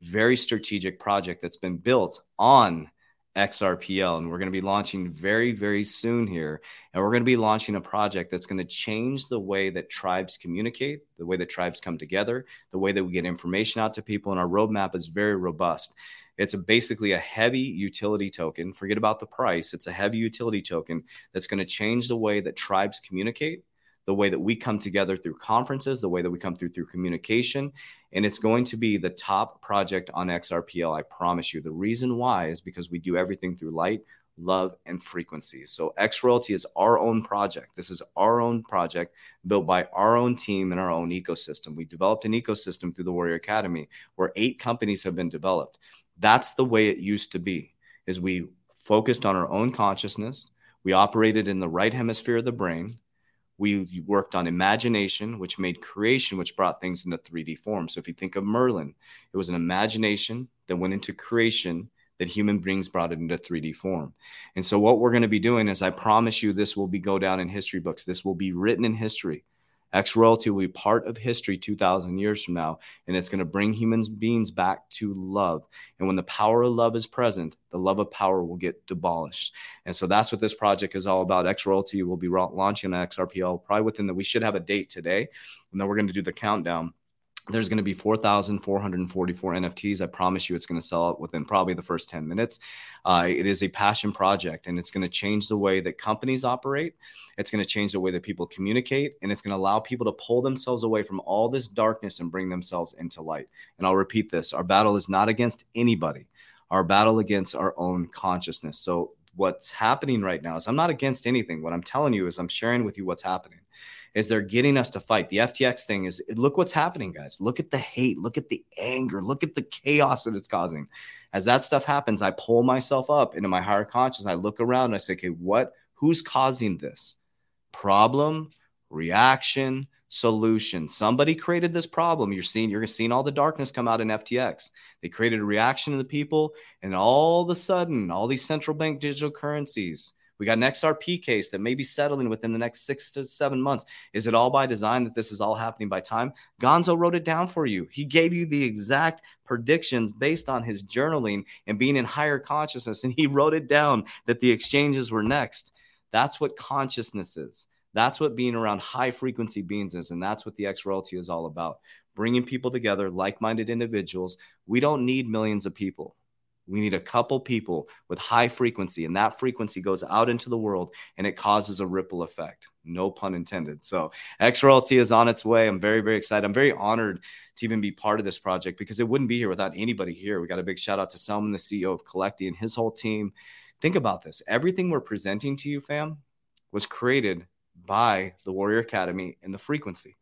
Speaker 1: very strategic project that's been built on XRPL. And we're going to be launching very, very soon here. And we're going to be launching a project that's going to change the way that tribes communicate, the way that tribes come together, the way that we get information out to people. And our roadmap is very robust. It's a, basically a heavy utility token. Forget about the price. It's a heavy utility token that's going to change the way that tribes communicate the way that we come together through conferences, the way that we come through through communication. And it's going to be the top project on XRPL. I promise you. The reason why is because we do everything through light, love, and frequency. So X Royalty is our own project. This is our own project built by our own team and our own ecosystem. We developed an ecosystem through the Warrior Academy where eight companies have been developed. That's the way it used to be. Is we focused on our own consciousness. We operated in the right hemisphere of the brain. We worked on imagination, which made creation, which brought things into 3D form. So if you think of Merlin, it was an imagination that went into creation that human beings brought it into 3D form. And so what we're going to be doing is I promise you this will be go down in history books. This will be written in history. X royalty will be part of history 2000 years from now and it's going to bring human beings back to love. And when the power of love is present, the love of power will get demolished. And so that's what this project is all about. X royalty will be launching on XRPL probably within the we should have a date today and then we're going to do the countdown there's going to be 4,444 NFTs. I promise you it's going to sell out within probably the first 10 minutes. Uh, it is a passion project and it's going to change the way that companies operate. It's going to change the way that people communicate and it's going to allow people to pull themselves away from all this darkness and bring themselves into light. And I'll repeat this our battle is not against anybody, our battle against our own consciousness. So, what's happening right now is I'm not against anything. What I'm telling you is I'm sharing with you what's happening is they're getting us to fight. The FTX thing is look what's happening, guys. Look at the hate, look at the anger, look at the chaos that it's causing. As that stuff happens, I pull myself up into my higher conscious. I look around and I say, okay, what who's causing this? Problem, reaction, solution. Somebody created this problem. You're seeing, you're seeing all the darkness come out in FTX. They created a reaction to the people, and all of a sudden, all these central bank digital currencies we got an XRP case that may be settling within the next six to seven months. Is it all by design that this is all happening by time? Gonzo wrote it down for you. He gave you the exact predictions based on his journaling and being in higher consciousness. And he wrote it down that the exchanges were next. That's what consciousness is. That's what being around high frequency beings is. And that's what the X royalty is all about bringing people together, like minded individuals. We don't need millions of people. We need a couple people with high frequency, and that frequency goes out into the world and it causes a ripple effect. No pun intended. So, X Royalty is on its way. I'm very, very excited. I'm very honored to even be part of this project because it wouldn't be here without anybody here. We got a big shout out to Selman, the CEO of Collecti, and his whole team. Think about this everything we're presenting to you, fam, was created by the Warrior Academy and the frequency.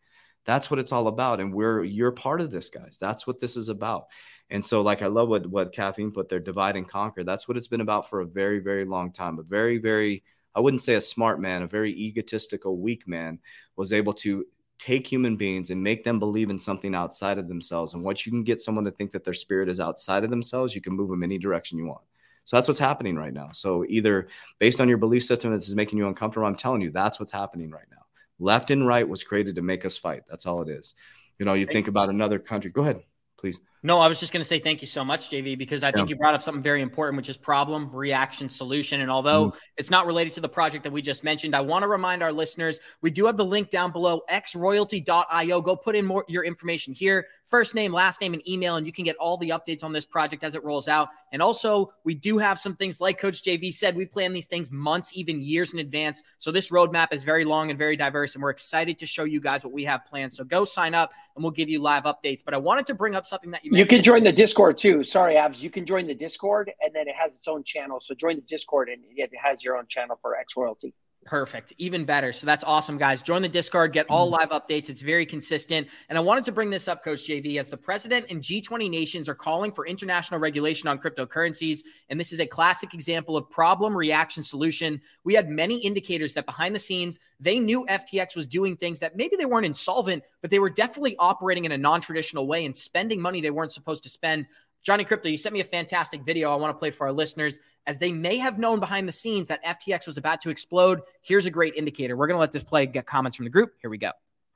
Speaker 1: That's what it's all about. And we're, you're part of this, guys. That's what this is about. And so, like, I love what what caffeine put there, divide and conquer. That's what it's been about for a very, very long time. A very, very, I wouldn't say a smart man, a very egotistical, weak man was able to take human beings and make them believe in something outside of themselves. And once you can get someone to think that their spirit is outside of themselves, you can move them any direction you want. So that's what's happening right now. So either based on your belief system this is making you uncomfortable, I'm telling you that's what's happening right now. Left and right was created to make us fight. That's all it is. You know, you think about another country. Go ahead, please.
Speaker 2: No, I was just going to say thank you so much, JV, because I think yeah. you brought up something very important, which is problem, reaction, solution. And although mm. it's not related to the project that we just mentioned, I want to remind our listeners we do have the link down below, xroyalty.io. Go put in more your information here first name, last name, and email, and you can get all the updates on this project as it rolls out. And also, we do have some things like Coach JV said, we plan these things months, even years in advance. So this roadmap is very long and very diverse, and we're excited to show you guys what we have planned. So go sign up, and we'll give you live updates. But I wanted to bring up something that you.
Speaker 4: You can join the Discord too. Sorry, Abs. You can join the Discord, and then it has its own channel. So join the Discord, and it has your own channel for X Royalty.
Speaker 2: Perfect. Even better. So that's awesome, guys. Join the Discord, get all mm-hmm. live updates. It's very consistent. And I wanted to bring this up, Coach JV, as the president and G20 nations are calling for international regulation on cryptocurrencies. And this is a classic example of problem, reaction, solution. We had many indicators that behind the scenes, they knew FTX was doing things that maybe they weren't insolvent, but they were definitely operating in a non traditional way and spending money they weren't supposed to spend. Johnny Krypto, you sent me a fantastic video I want to play for our listeners as they may have known behind the scenes that FTX was about to explode. Here's a great indicator. We're going to let this play, get comments from the group. Here we go.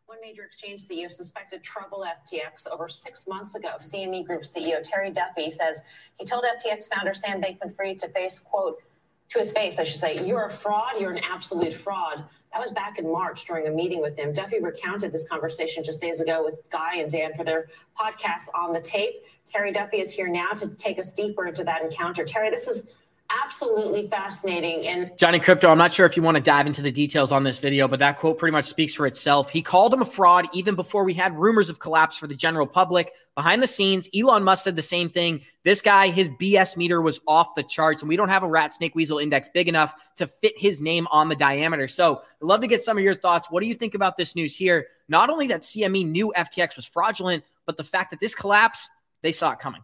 Speaker 5: One major exchange CEO suspected trouble FTX over six months ago. CME Group CEO Terry Duffy says he told FTX founder Sam Bankman Fried to face, quote, to his face, I should say, you're a fraud, you're an absolute fraud. That was back in March during a meeting with him. Duffy recounted this conversation just days ago with Guy and Dan for their podcast on the tape. Terry Duffy is here now to take us deeper into that encounter. Terry, this is absolutely fascinating. And
Speaker 2: Johnny Krypto, I'm not sure if you want to dive into the details on this video, but that quote pretty much speaks for itself. He called him a fraud even before we had rumors of collapse for the general public. Behind the scenes, Elon Musk said the same thing. This guy, his BS meter was off the charts, and we don't have a rat snake weasel index big enough to fit his name on the diameter. So I'd love to get some of your thoughts. What do you think about this news here? Not only that CME knew FTX was fraudulent, but the fact that this collapse, they saw it coming.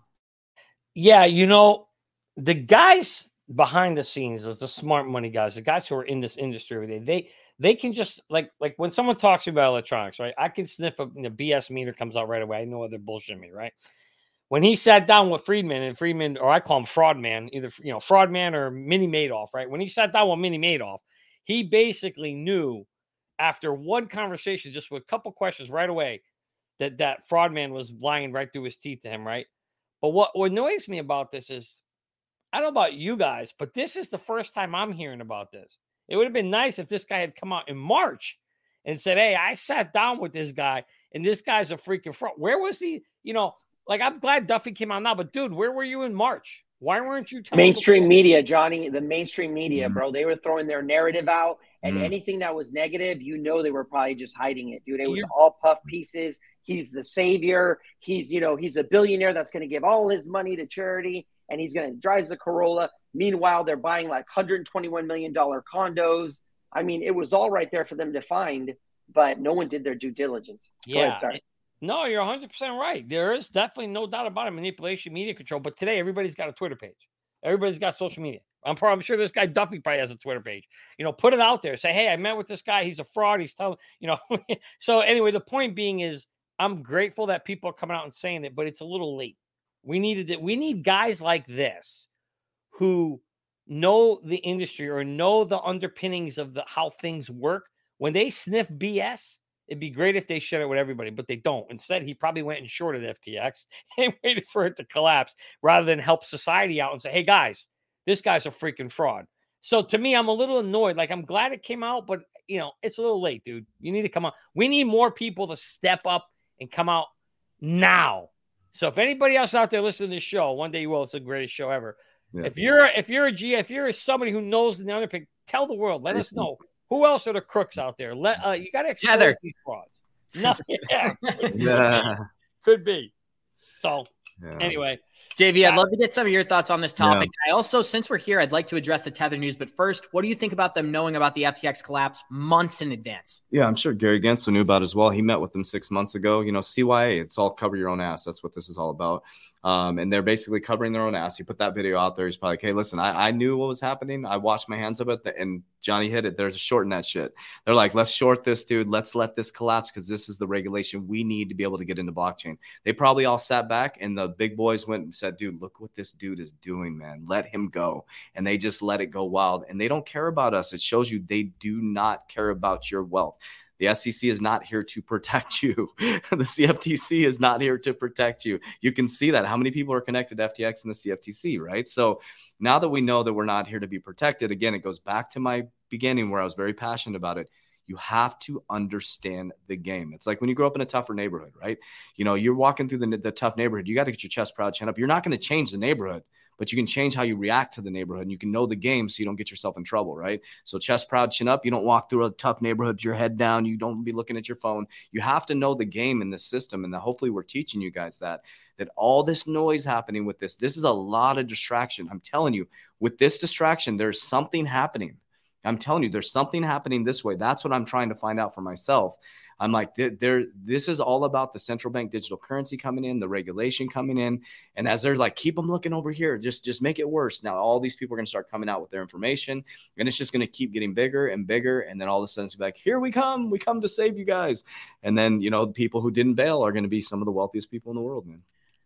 Speaker 3: Yeah, you know, the guys behind the scenes, those the smart money guys, the guys who are in this industry day, they they can just like like when someone talks about electronics, right? I can sniff a BS meter comes out right away. I know what they're bullshitting me, right? When he sat down with Friedman and Friedman, or I call him Fraud Man, either you know Fraud Man or Mini Madoff, right? When he sat down with Mini Madoff, he basically knew after one conversation, just with a couple questions right away, that that Fraud Man was lying right through his teeth to him, right? But what annoys me about this is I don't know about you guys, but this is the first time I'm hearing about this. It would have been nice if this guy had come out in March and said, Hey, I sat down with this guy and this guy's a freaking fraud. Where was he? You know, like I'm glad Duffy came out now, but dude, where were you in March? Why weren't you
Speaker 4: mainstream media, Johnny? The mainstream media, mm-hmm. bro. They were throwing their narrative out, and mm-hmm. anything that was negative, you know, they were probably just hiding it, dude. It was You're- all puff pieces. He's the savior. He's, you know, he's a billionaire that's going to give all his money to charity and he's going to drives a Corolla. Meanwhile, they're buying like 121 million dollar condos. I mean, it was all right there for them to find, but no one did their due diligence.
Speaker 3: Go yeah. Ahead, no, you're 100% right. There is definitely no doubt about it. Manipulation, media control. But today, everybody's got a Twitter page. Everybody's got social media. I'm, probably, I'm sure this guy Duffy probably has a Twitter page. You know, put it out there. Say, hey, I met with this guy. He's a fraud. He's telling, you know. (laughs) so anyway, the point being is, I'm grateful that people are coming out and saying it, but it's a little late. We needed it. We need guys like this who know the industry or know the underpinnings of the how things work. When they sniff BS, it'd be great if they share it with everybody, but they don't. Instead, he probably went and shorted FTX (laughs) and waited for it to collapse rather than help society out and say, "Hey guys, this guy's a freaking fraud." So to me, I'm a little annoyed. Like I'm glad it came out, but you know, it's a little late, dude. You need to come out. We need more people to step up and come out now so if anybody else out there listening to this show, one day you will. It's the greatest show ever. Yeah. If you're if you're a G, if you're somebody who knows the underpick, tell the world. Let us know who else are the crooks out there. Let uh, you got to expose Heather. these frauds. (laughs) Nothing. Yeah. (laughs) yeah. Could be. So yeah. anyway,
Speaker 2: JV, I'd love to get some of your thoughts on this topic. Yeah. I also, since we're here, I'd like to address the Tether news. But first, what do you think about them knowing about the FTX collapse months in advance?
Speaker 1: Yeah, I'm sure Gary Gensler knew about as well. He met with them six months ago. You know, CYA, it's all cover your own ass. That's what this is all about. Um, and they're basically covering their own ass. He put that video out there. He's probably like, hey, listen, I, I knew what was happening. I washed my hands of it. And Johnny hit it. There's a short in that shit. They're like, let's short this, dude. Let's let this collapse because this is the regulation we need to be able to get into blockchain. They probably all sat back and the big boys went and said, dude, look what this dude is doing, man. Let him go. And they just let it go wild. And they don't care about us. It shows you they do not care about your wealth. The SEC is not here to protect (laughs) you. the CFTC is not here to protect you. You can see that. How many people are connected to FTX and the CFTC, right? So now that we know that we're not here to be protected, again, it goes back to my beginning where I was very passionate about it. You have to understand the game. It's like when you grow up in a tougher neighborhood, right? You know, you're walking through the, the tough neighborhood. You got to get your chest proud, chin up. You're not going to change the neighborhood but you can change how you react to the neighborhood and you can know the game so you don't get yourself in trouble, right? So chest proud, chin up. You don't walk through a tough neighborhood, your head down. You don't be looking at your phone. You have to know the game in this system. And hopefully we're teaching you guys that, that all this noise happening with this, this is a lot of distraction. I'm telling you, with this distraction, there's something happening. I'm telling you, there's something happening this way. That's what I'm trying to find out for myself. I'm like, there, this is all about the central bank digital currency coming in, the regulation coming in, and as they're like, keep them looking over here, just just make it worse. Now all these people are going to start coming out with their information, and it's just going to keep getting bigger and bigger, and then all of a sudden it's like, here we come, we come to save you guys, and then you know the people who didn't bail are going to be some of the wealthiest people in the world, man.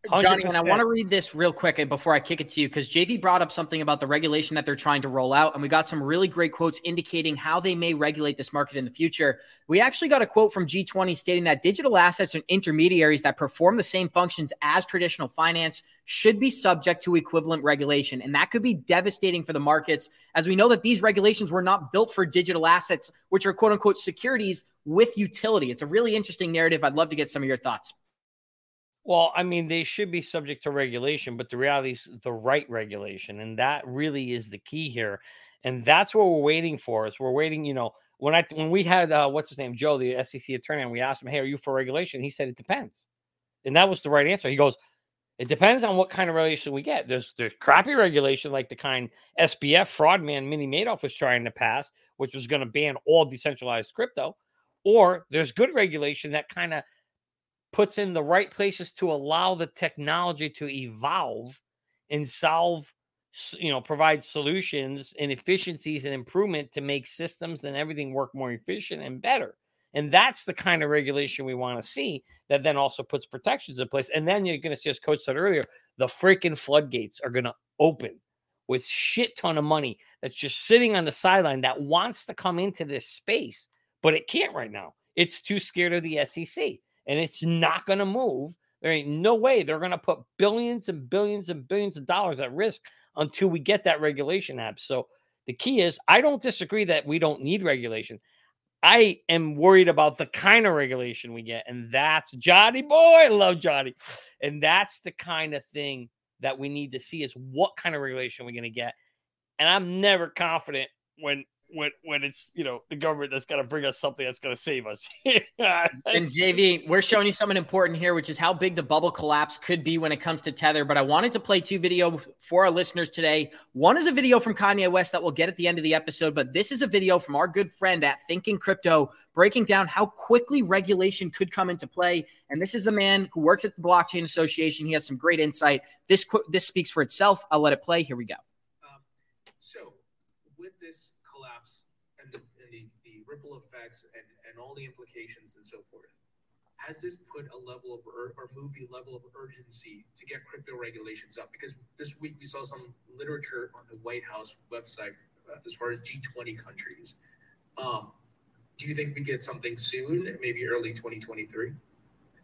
Speaker 2: Johnny, and I want to read this real quick before I kick it to you because JV brought up something about the regulation that they're trying to roll out, and we got some really great quotes indicating how they may regulate this market in the future. We actually got a quote from G20 stating that digital assets and intermediaries that perform the same functions as traditional finance should be subject to equivalent regulation, and that could be devastating for the markets, as we know that these regulations were not built for digital assets, which are quote unquote securities with utility. It's a really interesting narrative. I'd love to get some of your thoughts.
Speaker 3: Well, I mean, they should be subject to regulation, but the reality is the right regulation. And that really is the key here. And that's what we're waiting for. Is we're waiting, you know, when I when we had uh, what's his name, Joe, the SEC attorney, and we asked him, Hey, are you for regulation? He said it depends. And that was the right answer. He goes, It depends on what kind of regulation we get. There's there's crappy regulation like the kind SBF fraud man Mini Madoff was trying to pass, which was going to ban all decentralized crypto, or there's good regulation that kind of puts in the right places to allow the technology to evolve and solve you know provide solutions and efficiencies and improvement to make systems and everything work more efficient and better. And that's the kind of regulation we want to see that then also puts protections in place. And then you're going to see as coach said earlier the freaking floodgates are going to open with shit ton of money that's just sitting on the sideline that wants to come into this space but it can't right now. It's too scared of the sec and it's not going to move. There ain't no way they're going to put billions and billions and billions of dollars at risk until we get that regulation app. So the key is I don't disagree that we don't need regulation. I am worried about the kind of regulation we get. And that's Johnny boy. I love Johnny. And that's the kind of thing that we need to see is what kind of regulation we're going to get. And I'm never confident when when when it's you know the government that's going to bring us something that's going to save us. (laughs)
Speaker 2: and JV, we're showing you something important here, which is how big the bubble collapse could be when it comes to Tether. But I wanted to play two video for our listeners today. One is a video from Kanye West that we'll get at the end of the episode, but this is a video from our good friend at Thinking Crypto breaking down how quickly regulation could come into play. And this is the man who works at the Blockchain Association. He has some great insight. This this speaks for itself. I'll let it play. Here we go. Um,
Speaker 6: so with this collapse and the, and the, the ripple effects and, and all the implications and so forth, has this put a level of or, or moved the level of urgency to get crypto regulations up? Because this week we saw some literature on the White House website uh, as far as G20 countries. Um, do you think we get something soon, maybe early 2023?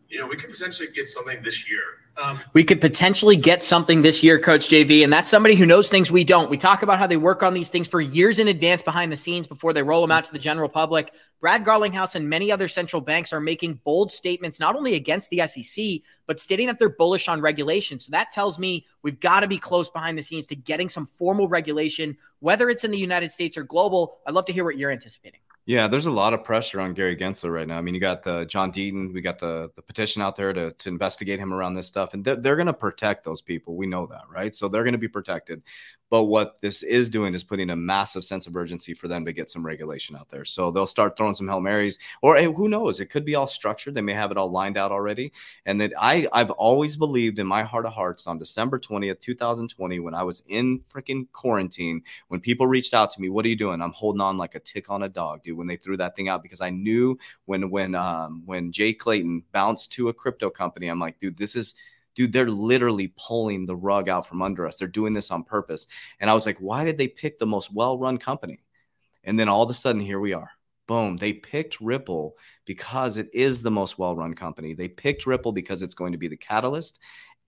Speaker 7: You know, we could potentially get something this year.
Speaker 2: Um, we could potentially get something this year, Coach JV, and that's somebody who knows things we don't. We talk about how they work on these things for years in advance behind the scenes before they roll them out to the general public. Brad Garlinghouse and many other central banks are making bold statements, not only against the SEC, but stating that they're bullish on regulation. So that tells me we've got to be close behind the scenes to getting some formal regulation, whether it's in the United States or global. I'd love to hear what you're anticipating.
Speaker 1: Yeah, there's a lot of pressure on Gary Gensler right now. I mean, you got the John Deaton, we got the the petition out there to to investigate him around this stuff, and they're, they're going to protect those people. We know that, right? So they're going to be protected. But what this is doing is putting a massive sense of urgency for them to get some regulation out there. So they'll start throwing some Hail Marys, or hey, who knows? It could be all structured. They may have it all lined out already. And that I, I've always believed in my heart of hearts on December 20th, 2020, when I was in freaking quarantine, when people reached out to me, what are you doing? I'm holding on like a tick on a dog, dude, when they threw that thing out because I knew when, when, um, when Jay Clayton bounced to a crypto company, I'm like, dude, this is, dude, they're literally pulling the rug out from under us. They're doing this on purpose. And I was like, why did they pick the most well run company? And then all of a sudden, here we are. Boom. They picked Ripple because it is the most well run company. They picked Ripple because it's going to be the catalyst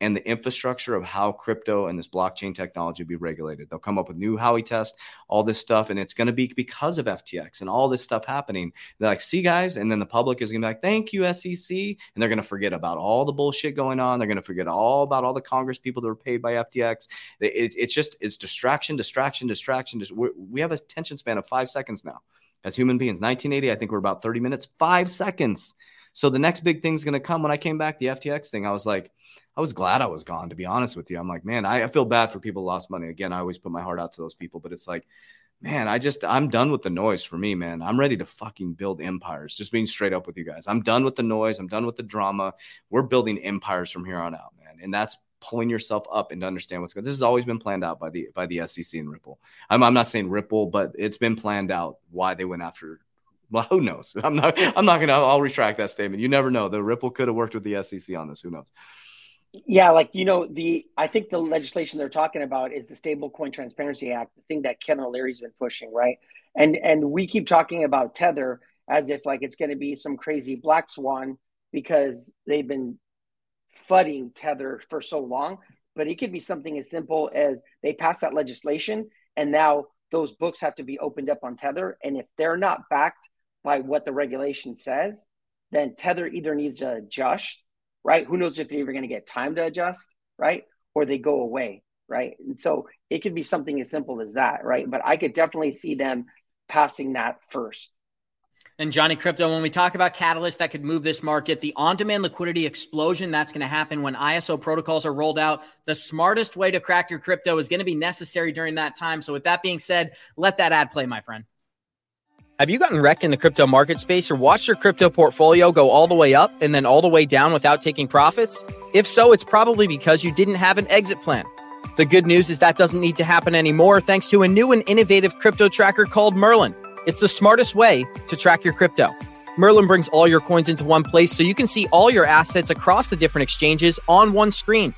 Speaker 1: and the infrastructure of how crypto and this blockchain technology be regulated. They'll come up with new Howey test, all this stuff, and it's going to be because of FTX and all this stuff happening. They're like, see, guys, and then the public is going to be like, thank you, SEC, and they're going to forget about all the bullshit going on. They're going to forget all about all the Congress people that were paid by FTX. It, it's just it's distraction, distraction, distraction. we have a attention span of five seconds now as human beings. 1980, I think we're about 30 minutes, five seconds. So the next big thing's going to come when I came back, the FTX thing. I was like, I was glad I was gone, to be honest with you. I'm like, man, I, I feel bad for people lost money. Again, I always put my heart out to those people, but it's like, man, I just, I'm done with the noise for me, man. I'm ready to fucking build empires. Just being straight up with you guys. I'm done with the noise. I'm done with the drama. We're building empires from here on out, man. And that's pulling yourself up and to understand what's going. This has always been planned out by the by the SEC and Ripple. I'm, I'm not saying Ripple, but it's been planned out why they went after well, who knows? (laughs) I'm not. I'm not gonna. I'll retract that statement. You never know. The Ripple could have worked with the SEC on this. Who knows?
Speaker 4: Yeah, like you know, the I think the legislation they're talking about is the Stablecoin Transparency Act, the thing that Kevin O'Leary's been pushing, right? And and we keep talking about Tether as if like it's going to be some crazy black swan because they've been fudding Tether for so long. But it could be something as simple as they pass that legislation and now those books have to be opened up on Tether. And if they're not backed by what the regulation says, then Tether either needs to adjust right? Who knows if they're even going to get time to adjust, right? Or they go away, right? And so it could be something as simple as that, right? But I could definitely see them passing that first.
Speaker 2: And Johnny Krypto, when we talk about catalysts that could move this market, the on demand liquidity explosion that's going to happen when ISO protocols are rolled out, the smartest way to crack your crypto is going to be necessary during that time. So, with that being said, let that ad play, my friend. Have you gotten wrecked in the crypto market space or watched your crypto portfolio go all the way up and then all the way down without taking profits? If so, it's probably because you didn't have an exit plan. The good news is that doesn't need to happen anymore thanks to a new and innovative crypto tracker called Merlin. It's the smartest way to track your crypto. Merlin brings all your coins into one place so you can see all your assets across the different exchanges on one screen.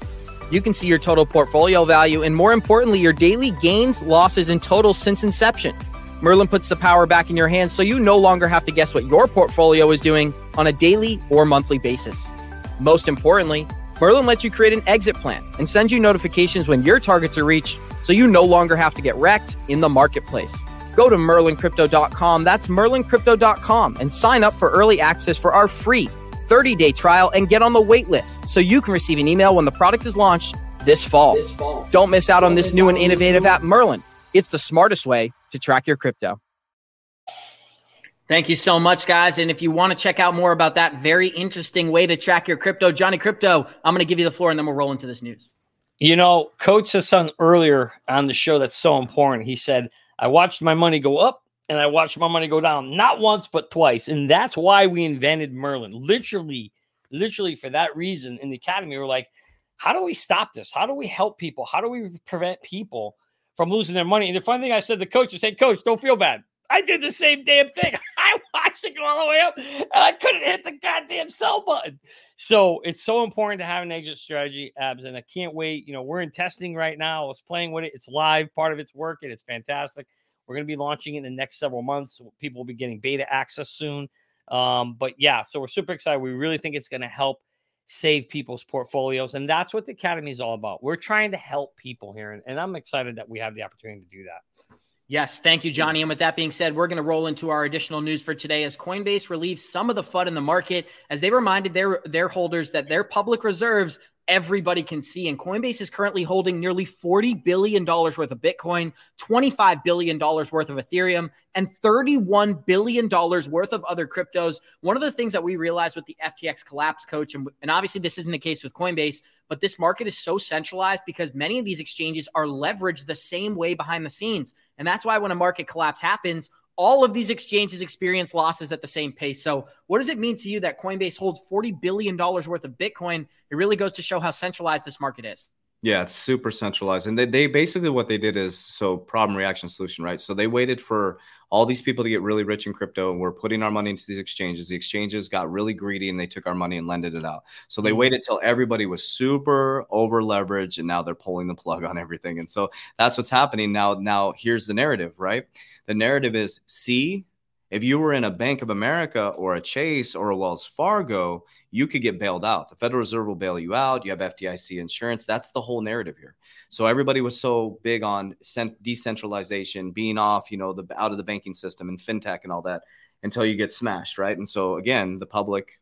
Speaker 2: You can see your total portfolio value and, more importantly, your daily gains, losses, and totals since inception. Merlin puts the power back in your hands so you no longer have to guess what your portfolio is doing on a daily or monthly basis. Most importantly, Merlin lets you create an exit plan and sends you notifications when your targets are reached so you no longer have to get wrecked in the marketplace. Go to merlincrypto.com. That's merlincrypto.com and sign up for early access for our free 30 day trial and get on the wait list so you can receive an email when the product is launched this fall. This fall. Don't miss out Don't on this new and innovative app, Merlin. It's the smartest way to track your crypto. Thank you so much, guys. And if you want to check out more about that very interesting way to track your crypto, Johnny Krypto, I'm going to give you the floor and then we'll roll into this news.
Speaker 3: You know, Coach said something earlier on the show that's so important. He said, I watched my money go up and I watched my money go down, not once, but twice. And that's why we invented Merlin. Literally, literally for that reason in the academy, we're like, how do we stop this? How do we help people? How do we prevent people from losing their money? And the funny thing I said to coach is, hey, coach, don't feel bad. I did the same damn thing. (laughs) I watched it go all the way up and I couldn't hit the goddamn sell button. So it's so important to have an exit strategy, abs, and I can't wait. You know, we're in testing right now. I was playing with it. It's live. Part of it's working. It's fantastic. We're going to be launching in the next several months. People will be getting beta access soon. Um, but yeah, so we're super excited. We really think it's going to help save people's portfolios. And that's what the Academy is all about. We're trying to help people here. And, and I'm excited that we have the opportunity to do that.
Speaker 2: Yes, thank you, Johnny. And with that being said, we're going to roll into our additional news for today as Coinbase relieves some of the FUD in the market as they reminded their, their holders that their public reserves everybody can see. And Coinbase is currently holding nearly $40 billion worth of Bitcoin, $25 billion worth of Ethereum, and $31 billion worth of other cryptos. One of the things that we realized with the FTX collapse coach, and, and obviously this isn't the case with Coinbase, but this market is so centralized because many of these exchanges are leveraged the same way behind the scenes. And that's why when a market collapse happens, all of these exchanges experience losses at the same pace. So, what does it mean to you that Coinbase holds $40 billion worth of Bitcoin? It really goes to show how centralized this market is.
Speaker 1: Yeah, it's super centralized. And they, they basically what they did is so problem reaction solution, right? So they waited for all these people to get really rich in crypto and we're putting our money into these exchanges. The exchanges got really greedy and they took our money and lended it out. So they mm-hmm. waited till everybody was super over leveraged and now they're pulling the plug on everything. And so that's what's happening now. Now here's the narrative, right? The narrative is see, if you were in a Bank of America or a Chase or a Wells Fargo, you could get bailed out. The Federal Reserve will bail you out. You have FDIC insurance. That's the whole narrative here. So everybody was so big on decentralization, being off, you know, the out of the banking system and fintech and all that until you get smashed, right? And so again, the public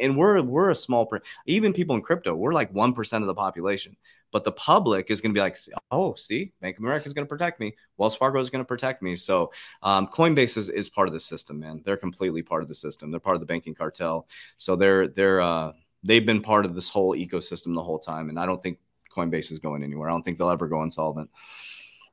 Speaker 1: and we're we're a small even people in crypto, we're like 1% of the population. But the public is going to be like, oh, see, Bank of America is going to protect me. Wells Fargo is going to protect me. So um, Coinbase is, is part of the system, man. They're completely part of the system. They're part of the banking cartel. So they're they're uh, they've been part of this whole ecosystem the whole time. And I don't think Coinbase is going anywhere. I don't think they'll ever go insolvent.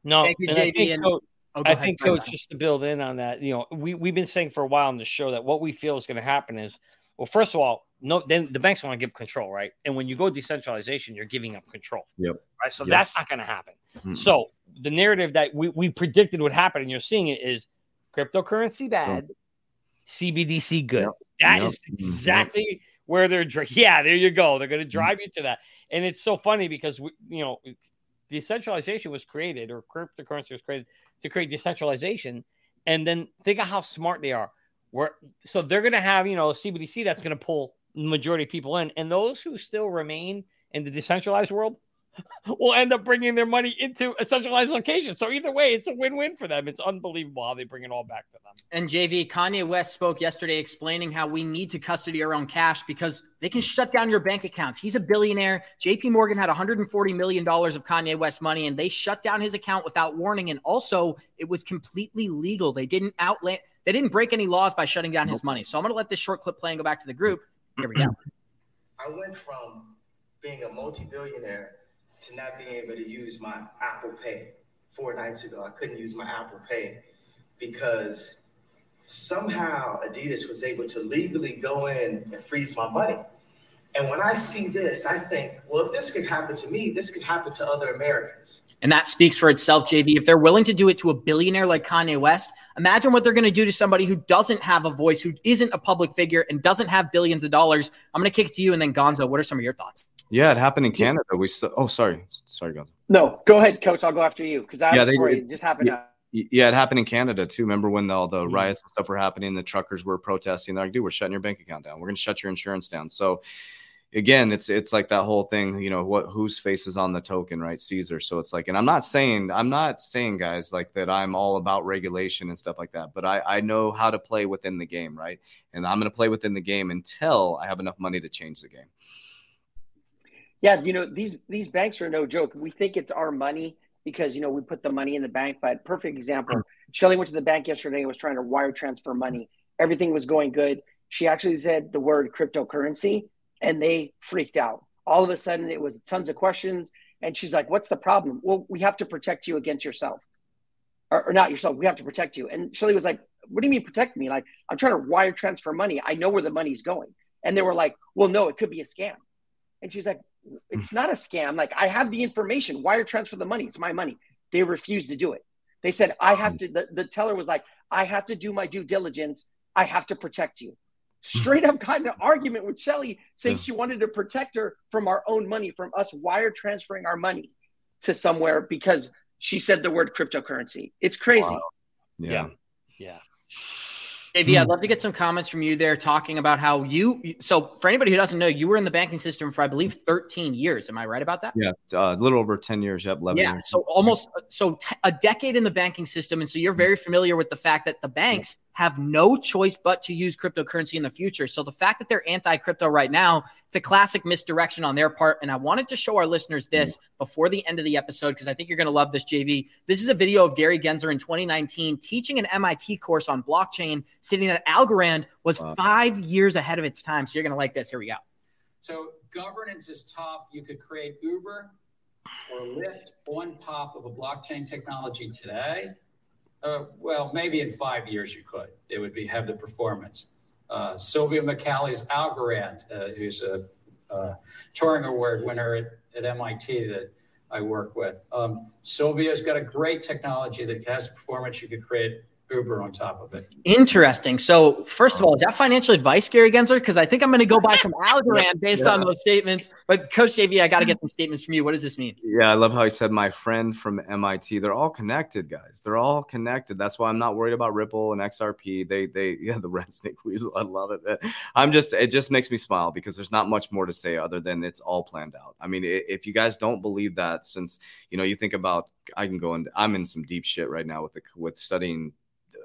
Speaker 3: No, Thank you, JD. I think, Coach, oh, I think Coach, just to build in on that, you know, we, we've been saying for a while on the show that what we feel is going to happen is, well, first of all, no, then the banks want to give control, right? And when you go decentralization, you're giving up control.
Speaker 1: Yep.
Speaker 3: Right. So yep. that's not going to happen. Mm-hmm. So the narrative that we, we predicted would happen, and you're seeing it, is cryptocurrency bad, yep. CBDC good. Yep. That is mm-hmm. exactly yep. where they're. Yeah, there you go. They're going to drive mm-hmm. you to that, and it's so funny because we, you know, decentralization was created, or cryptocurrency was created to create decentralization, and then think of how smart they are. So they're going to have you know a CBDC that's going to pull majority of people in, and those who still remain in the decentralized world, (laughs) will end up bringing their money into a centralized location. So either way, it's a win-win for them. It's unbelievable how they bring it all back to them.
Speaker 2: And JV, Kanye West spoke yesterday explaining how we need to custody our own cash because they can shut down your bank accounts. He's a billionaire. JP Morgan had $140 million of Kanye West money and they shut down his account without warning. And also, it was completely legal. They didn't outlet, they didn't break any laws by shutting down his money. So I'm going to let this short clip play and go back to the group. Here we go. (clears throat)
Speaker 8: I went from being a multi billionaire to not being able to use my Apple Pay. Four nights ago, I couldn't use my Apple Pay because somehow Adidas was able to legally go in and freeze my money. And when I see this, I think, well, if this could happen to me, this could happen to other Americans.
Speaker 2: And that speaks for itself, JV. If they're willing to do it to a billionaire like Kanye West, imagine what they're going to do to somebody who doesn't have a voice, who isn't a public figure, and doesn't have billions of dollars. I'm going to kick it to you, and then Gonzo. What are some of your thoughts?
Speaker 1: Yeah, it happened in Canada. We saw, oh, sorry, sorry, Gonzo.
Speaker 4: No, go ahead, Coach. I'll go after you because that
Speaker 1: Yeah,
Speaker 4: was
Speaker 1: they-
Speaker 4: story just happened.
Speaker 1: yeah. Yeah, it happened in Canada too. Remember when all the
Speaker 3: Mhm.
Speaker 1: riots and stuff were happening? The truckers were protesting. They're like, "Dude, we're shutting your bank account down. We're going to shut your insurance down." So, again, it's it's like that whole thing. You know, what whose face is on the token, right? Caesar. So it's like, and I'm not saying I'm not saying guys like that. I'm all about regulation and stuff like that. But I I know how to play within the game, right? And I'm going to play within the game until I have enough money to change the game.
Speaker 4: Yeah, you know these these banks are no joke. We think it's our money because you know we put the money in the bank. But perfect example, Shelly went to the bank yesterday and was trying to wire transfer money. Everything was going good. She actually said the word cryptocurrency, and they freaked out. All of a sudden, it was tons of questions, and she's like, "What's the problem?" Well, we have to protect you against yourself, or, or not yourself. We have to protect you. And Shelly was like, "What do you mean protect me? Like I'm trying to wire transfer money. I know where the money's going." And they were like, "Well, no, it could be a scam." And she's like, hmm. it's not a scam. Like I have the information. Wire transfer the money. It's my money. They refused to do it. They said, I have hmm. to, the, the teller was like, I have to do my due diligence. I have to protect you. Straight up got in an argument with Shelly saying she wanted to protect her from our own money, from us wire transferring our money to somewhere because she said the word cryptocurrency. It's crazy.
Speaker 1: Wow. Yeah.
Speaker 3: Yeah.
Speaker 2: JV, I'd love to get some comments from you there talking about how you. So, for anybody who doesn't know, you were in the banking system for, I believe, 13 years. Am I right about that?
Speaker 1: Yeah, uh, a little over 10 years. Yep, 11
Speaker 2: Yeah.
Speaker 1: years.
Speaker 2: So, almost so t- a decade in the banking system. And so, you're very familiar with the fact that the banks have no choice but to use cryptocurrency in the future. So, the fact that they're anti crypto right now, it's a classic misdirection on their part. And I wanted to show our listeners this mm-hmm. before the end of the episode because I think you're going to love this, JV. This is a video of Gary Gensler in 2019 teaching an MIT course on blockchain, stating that Algorand was
Speaker 1: Wow.
Speaker 2: five years ahead of its time. So, you're going to like this. Here we go.
Speaker 9: So governance is tough. You could create Uber or Lyft on top of a blockchain technology today. Uh, well, maybe in five years you could. It would be have the performance. Uh, Silvio Micali's Algorand, uh, who's a Turing Award winner at, at MIT that I work with. Um, Silvio's got a great technology that has performance. You could create Uber on top of it.
Speaker 2: Interesting. So, first of all, is that financial advice, Gary Gensler? Because I think I'm going to go buy (laughs) some Algorand based on those statements. But, Coach JV, I got to get some statements from you. What does this mean?
Speaker 1: Yeah, I love how he said my friend from MIT. They're all connected, guys. They're all connected. That's why I'm not worried about Ripple and XRP. They they (laughs) yeah, the red snake weasel. I love it. I'm just it just makes me smile because there's not much more to say other than it's all planned out. I mean, if you guys don't believe that, since you know you think about, I can go and I'm in some deep shit right now with the with studying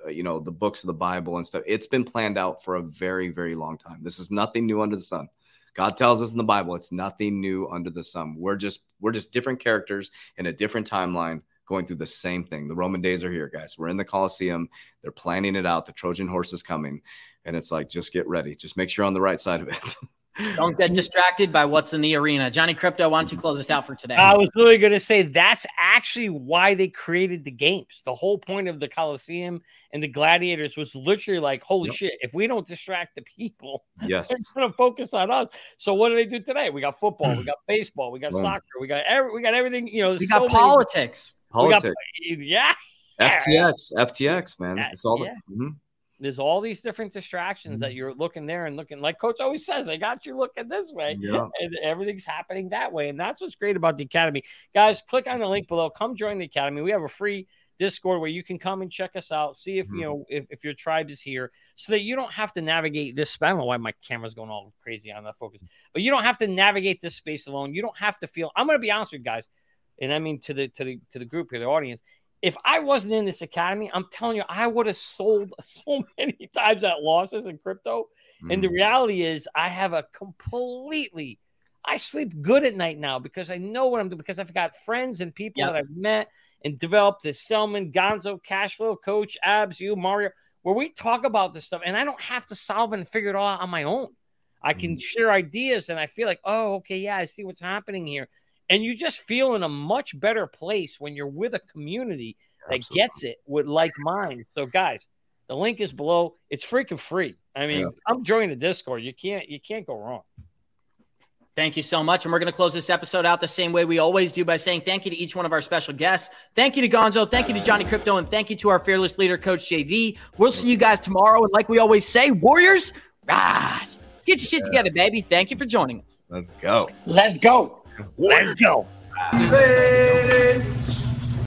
Speaker 1: uh, you know the books of the bible and stuff it's been planned out for a very very long time. This is nothing new under the sun. God tells us in the bible it's nothing new under the sun. We're just we're just different characters in a different timeline going through the same thing. The roman days are here guys. We're in the coliseum they're planning it out. The trojan horse is coming. And it's like just get ready. Just make sure you're on the right side of it (laughs)
Speaker 2: Don't get distracted by what's in the arena. Johnny Krypto, why don't you close us out for today?
Speaker 3: I was literally going to say that's actually why they created the games. The whole point of the Coliseum and the gladiators was literally like, holy
Speaker 1: Yep.
Speaker 3: shit, if we don't distract the people, (laughs)
Speaker 1: yes
Speaker 3: it's going to focus on us. So what do they do today? We got football, we got baseball, we got
Speaker 1: Boom.
Speaker 3: soccer, we got every, we got everything. You know,
Speaker 2: we
Speaker 3: there's
Speaker 2: got
Speaker 3: so many-
Speaker 2: politics.
Speaker 3: we got-
Speaker 1: politics (laughs)
Speaker 3: yeah,
Speaker 1: ftx ftx man
Speaker 3: Yeah,
Speaker 1: it's all
Speaker 3: yeah.
Speaker 1: the, Mhm.
Speaker 3: There's all these different distractions that you're looking there and looking like coach always says they got you looking this way
Speaker 1: yeah
Speaker 3: and everything's happening that way and that's what's great about the academy guys click on the link (laughs) below come join the academy we have a free Discord where you can come and check us out, see if
Speaker 1: Mhm.
Speaker 3: you know if, if your tribe is here, so that you don't have to navigate this. I don't know why my camera's going all crazy on that focus, but you don't have to navigate this space alone. You don't have to feel. I'm going to be honest with you guys, and I mean to the to the to the group here, the audience. If I wasn't in this academy, I'm telling you, I would have sold (laughs) so many times at losses in crypto. And the
Speaker 1: Mm.
Speaker 3: reality is, I have a completely. I sleep good at night now because I know what I'm doing because I've got friends and people
Speaker 2: Yep.
Speaker 3: that I've met and developed the Selman, Gonzo, Cashflow, Coach, Abs, you, Mario, where we talk about this stuff and I don't have to solve it and figure it all out on my own. I can share ideas and I feel like, oh, okay, yeah, I see what's happening here. And you just feel in a much better place when you're with a community that
Speaker 1: Absolutely.
Speaker 3: gets it with like minds. So, guys, the link is below. It's freaking free. I mean,
Speaker 1: Yeah.
Speaker 3: I'm joining the Discord. You can't you can't go wrong.
Speaker 2: Thank you so much. And we're going to close this episode out the same way we always do by saying thank you to each one of our special guests. Thank you to Gonzo. Thank you to Johnny Krypto. And thank you to our fearless leader, Coach JV. We'll see you guys tomorrow. And like we always say, Warriors, rise. Get your shit together, baby. Thank you for joining us.
Speaker 1: Let's go.
Speaker 4: Let's go.
Speaker 3: Let's go.
Speaker 4: Ladies.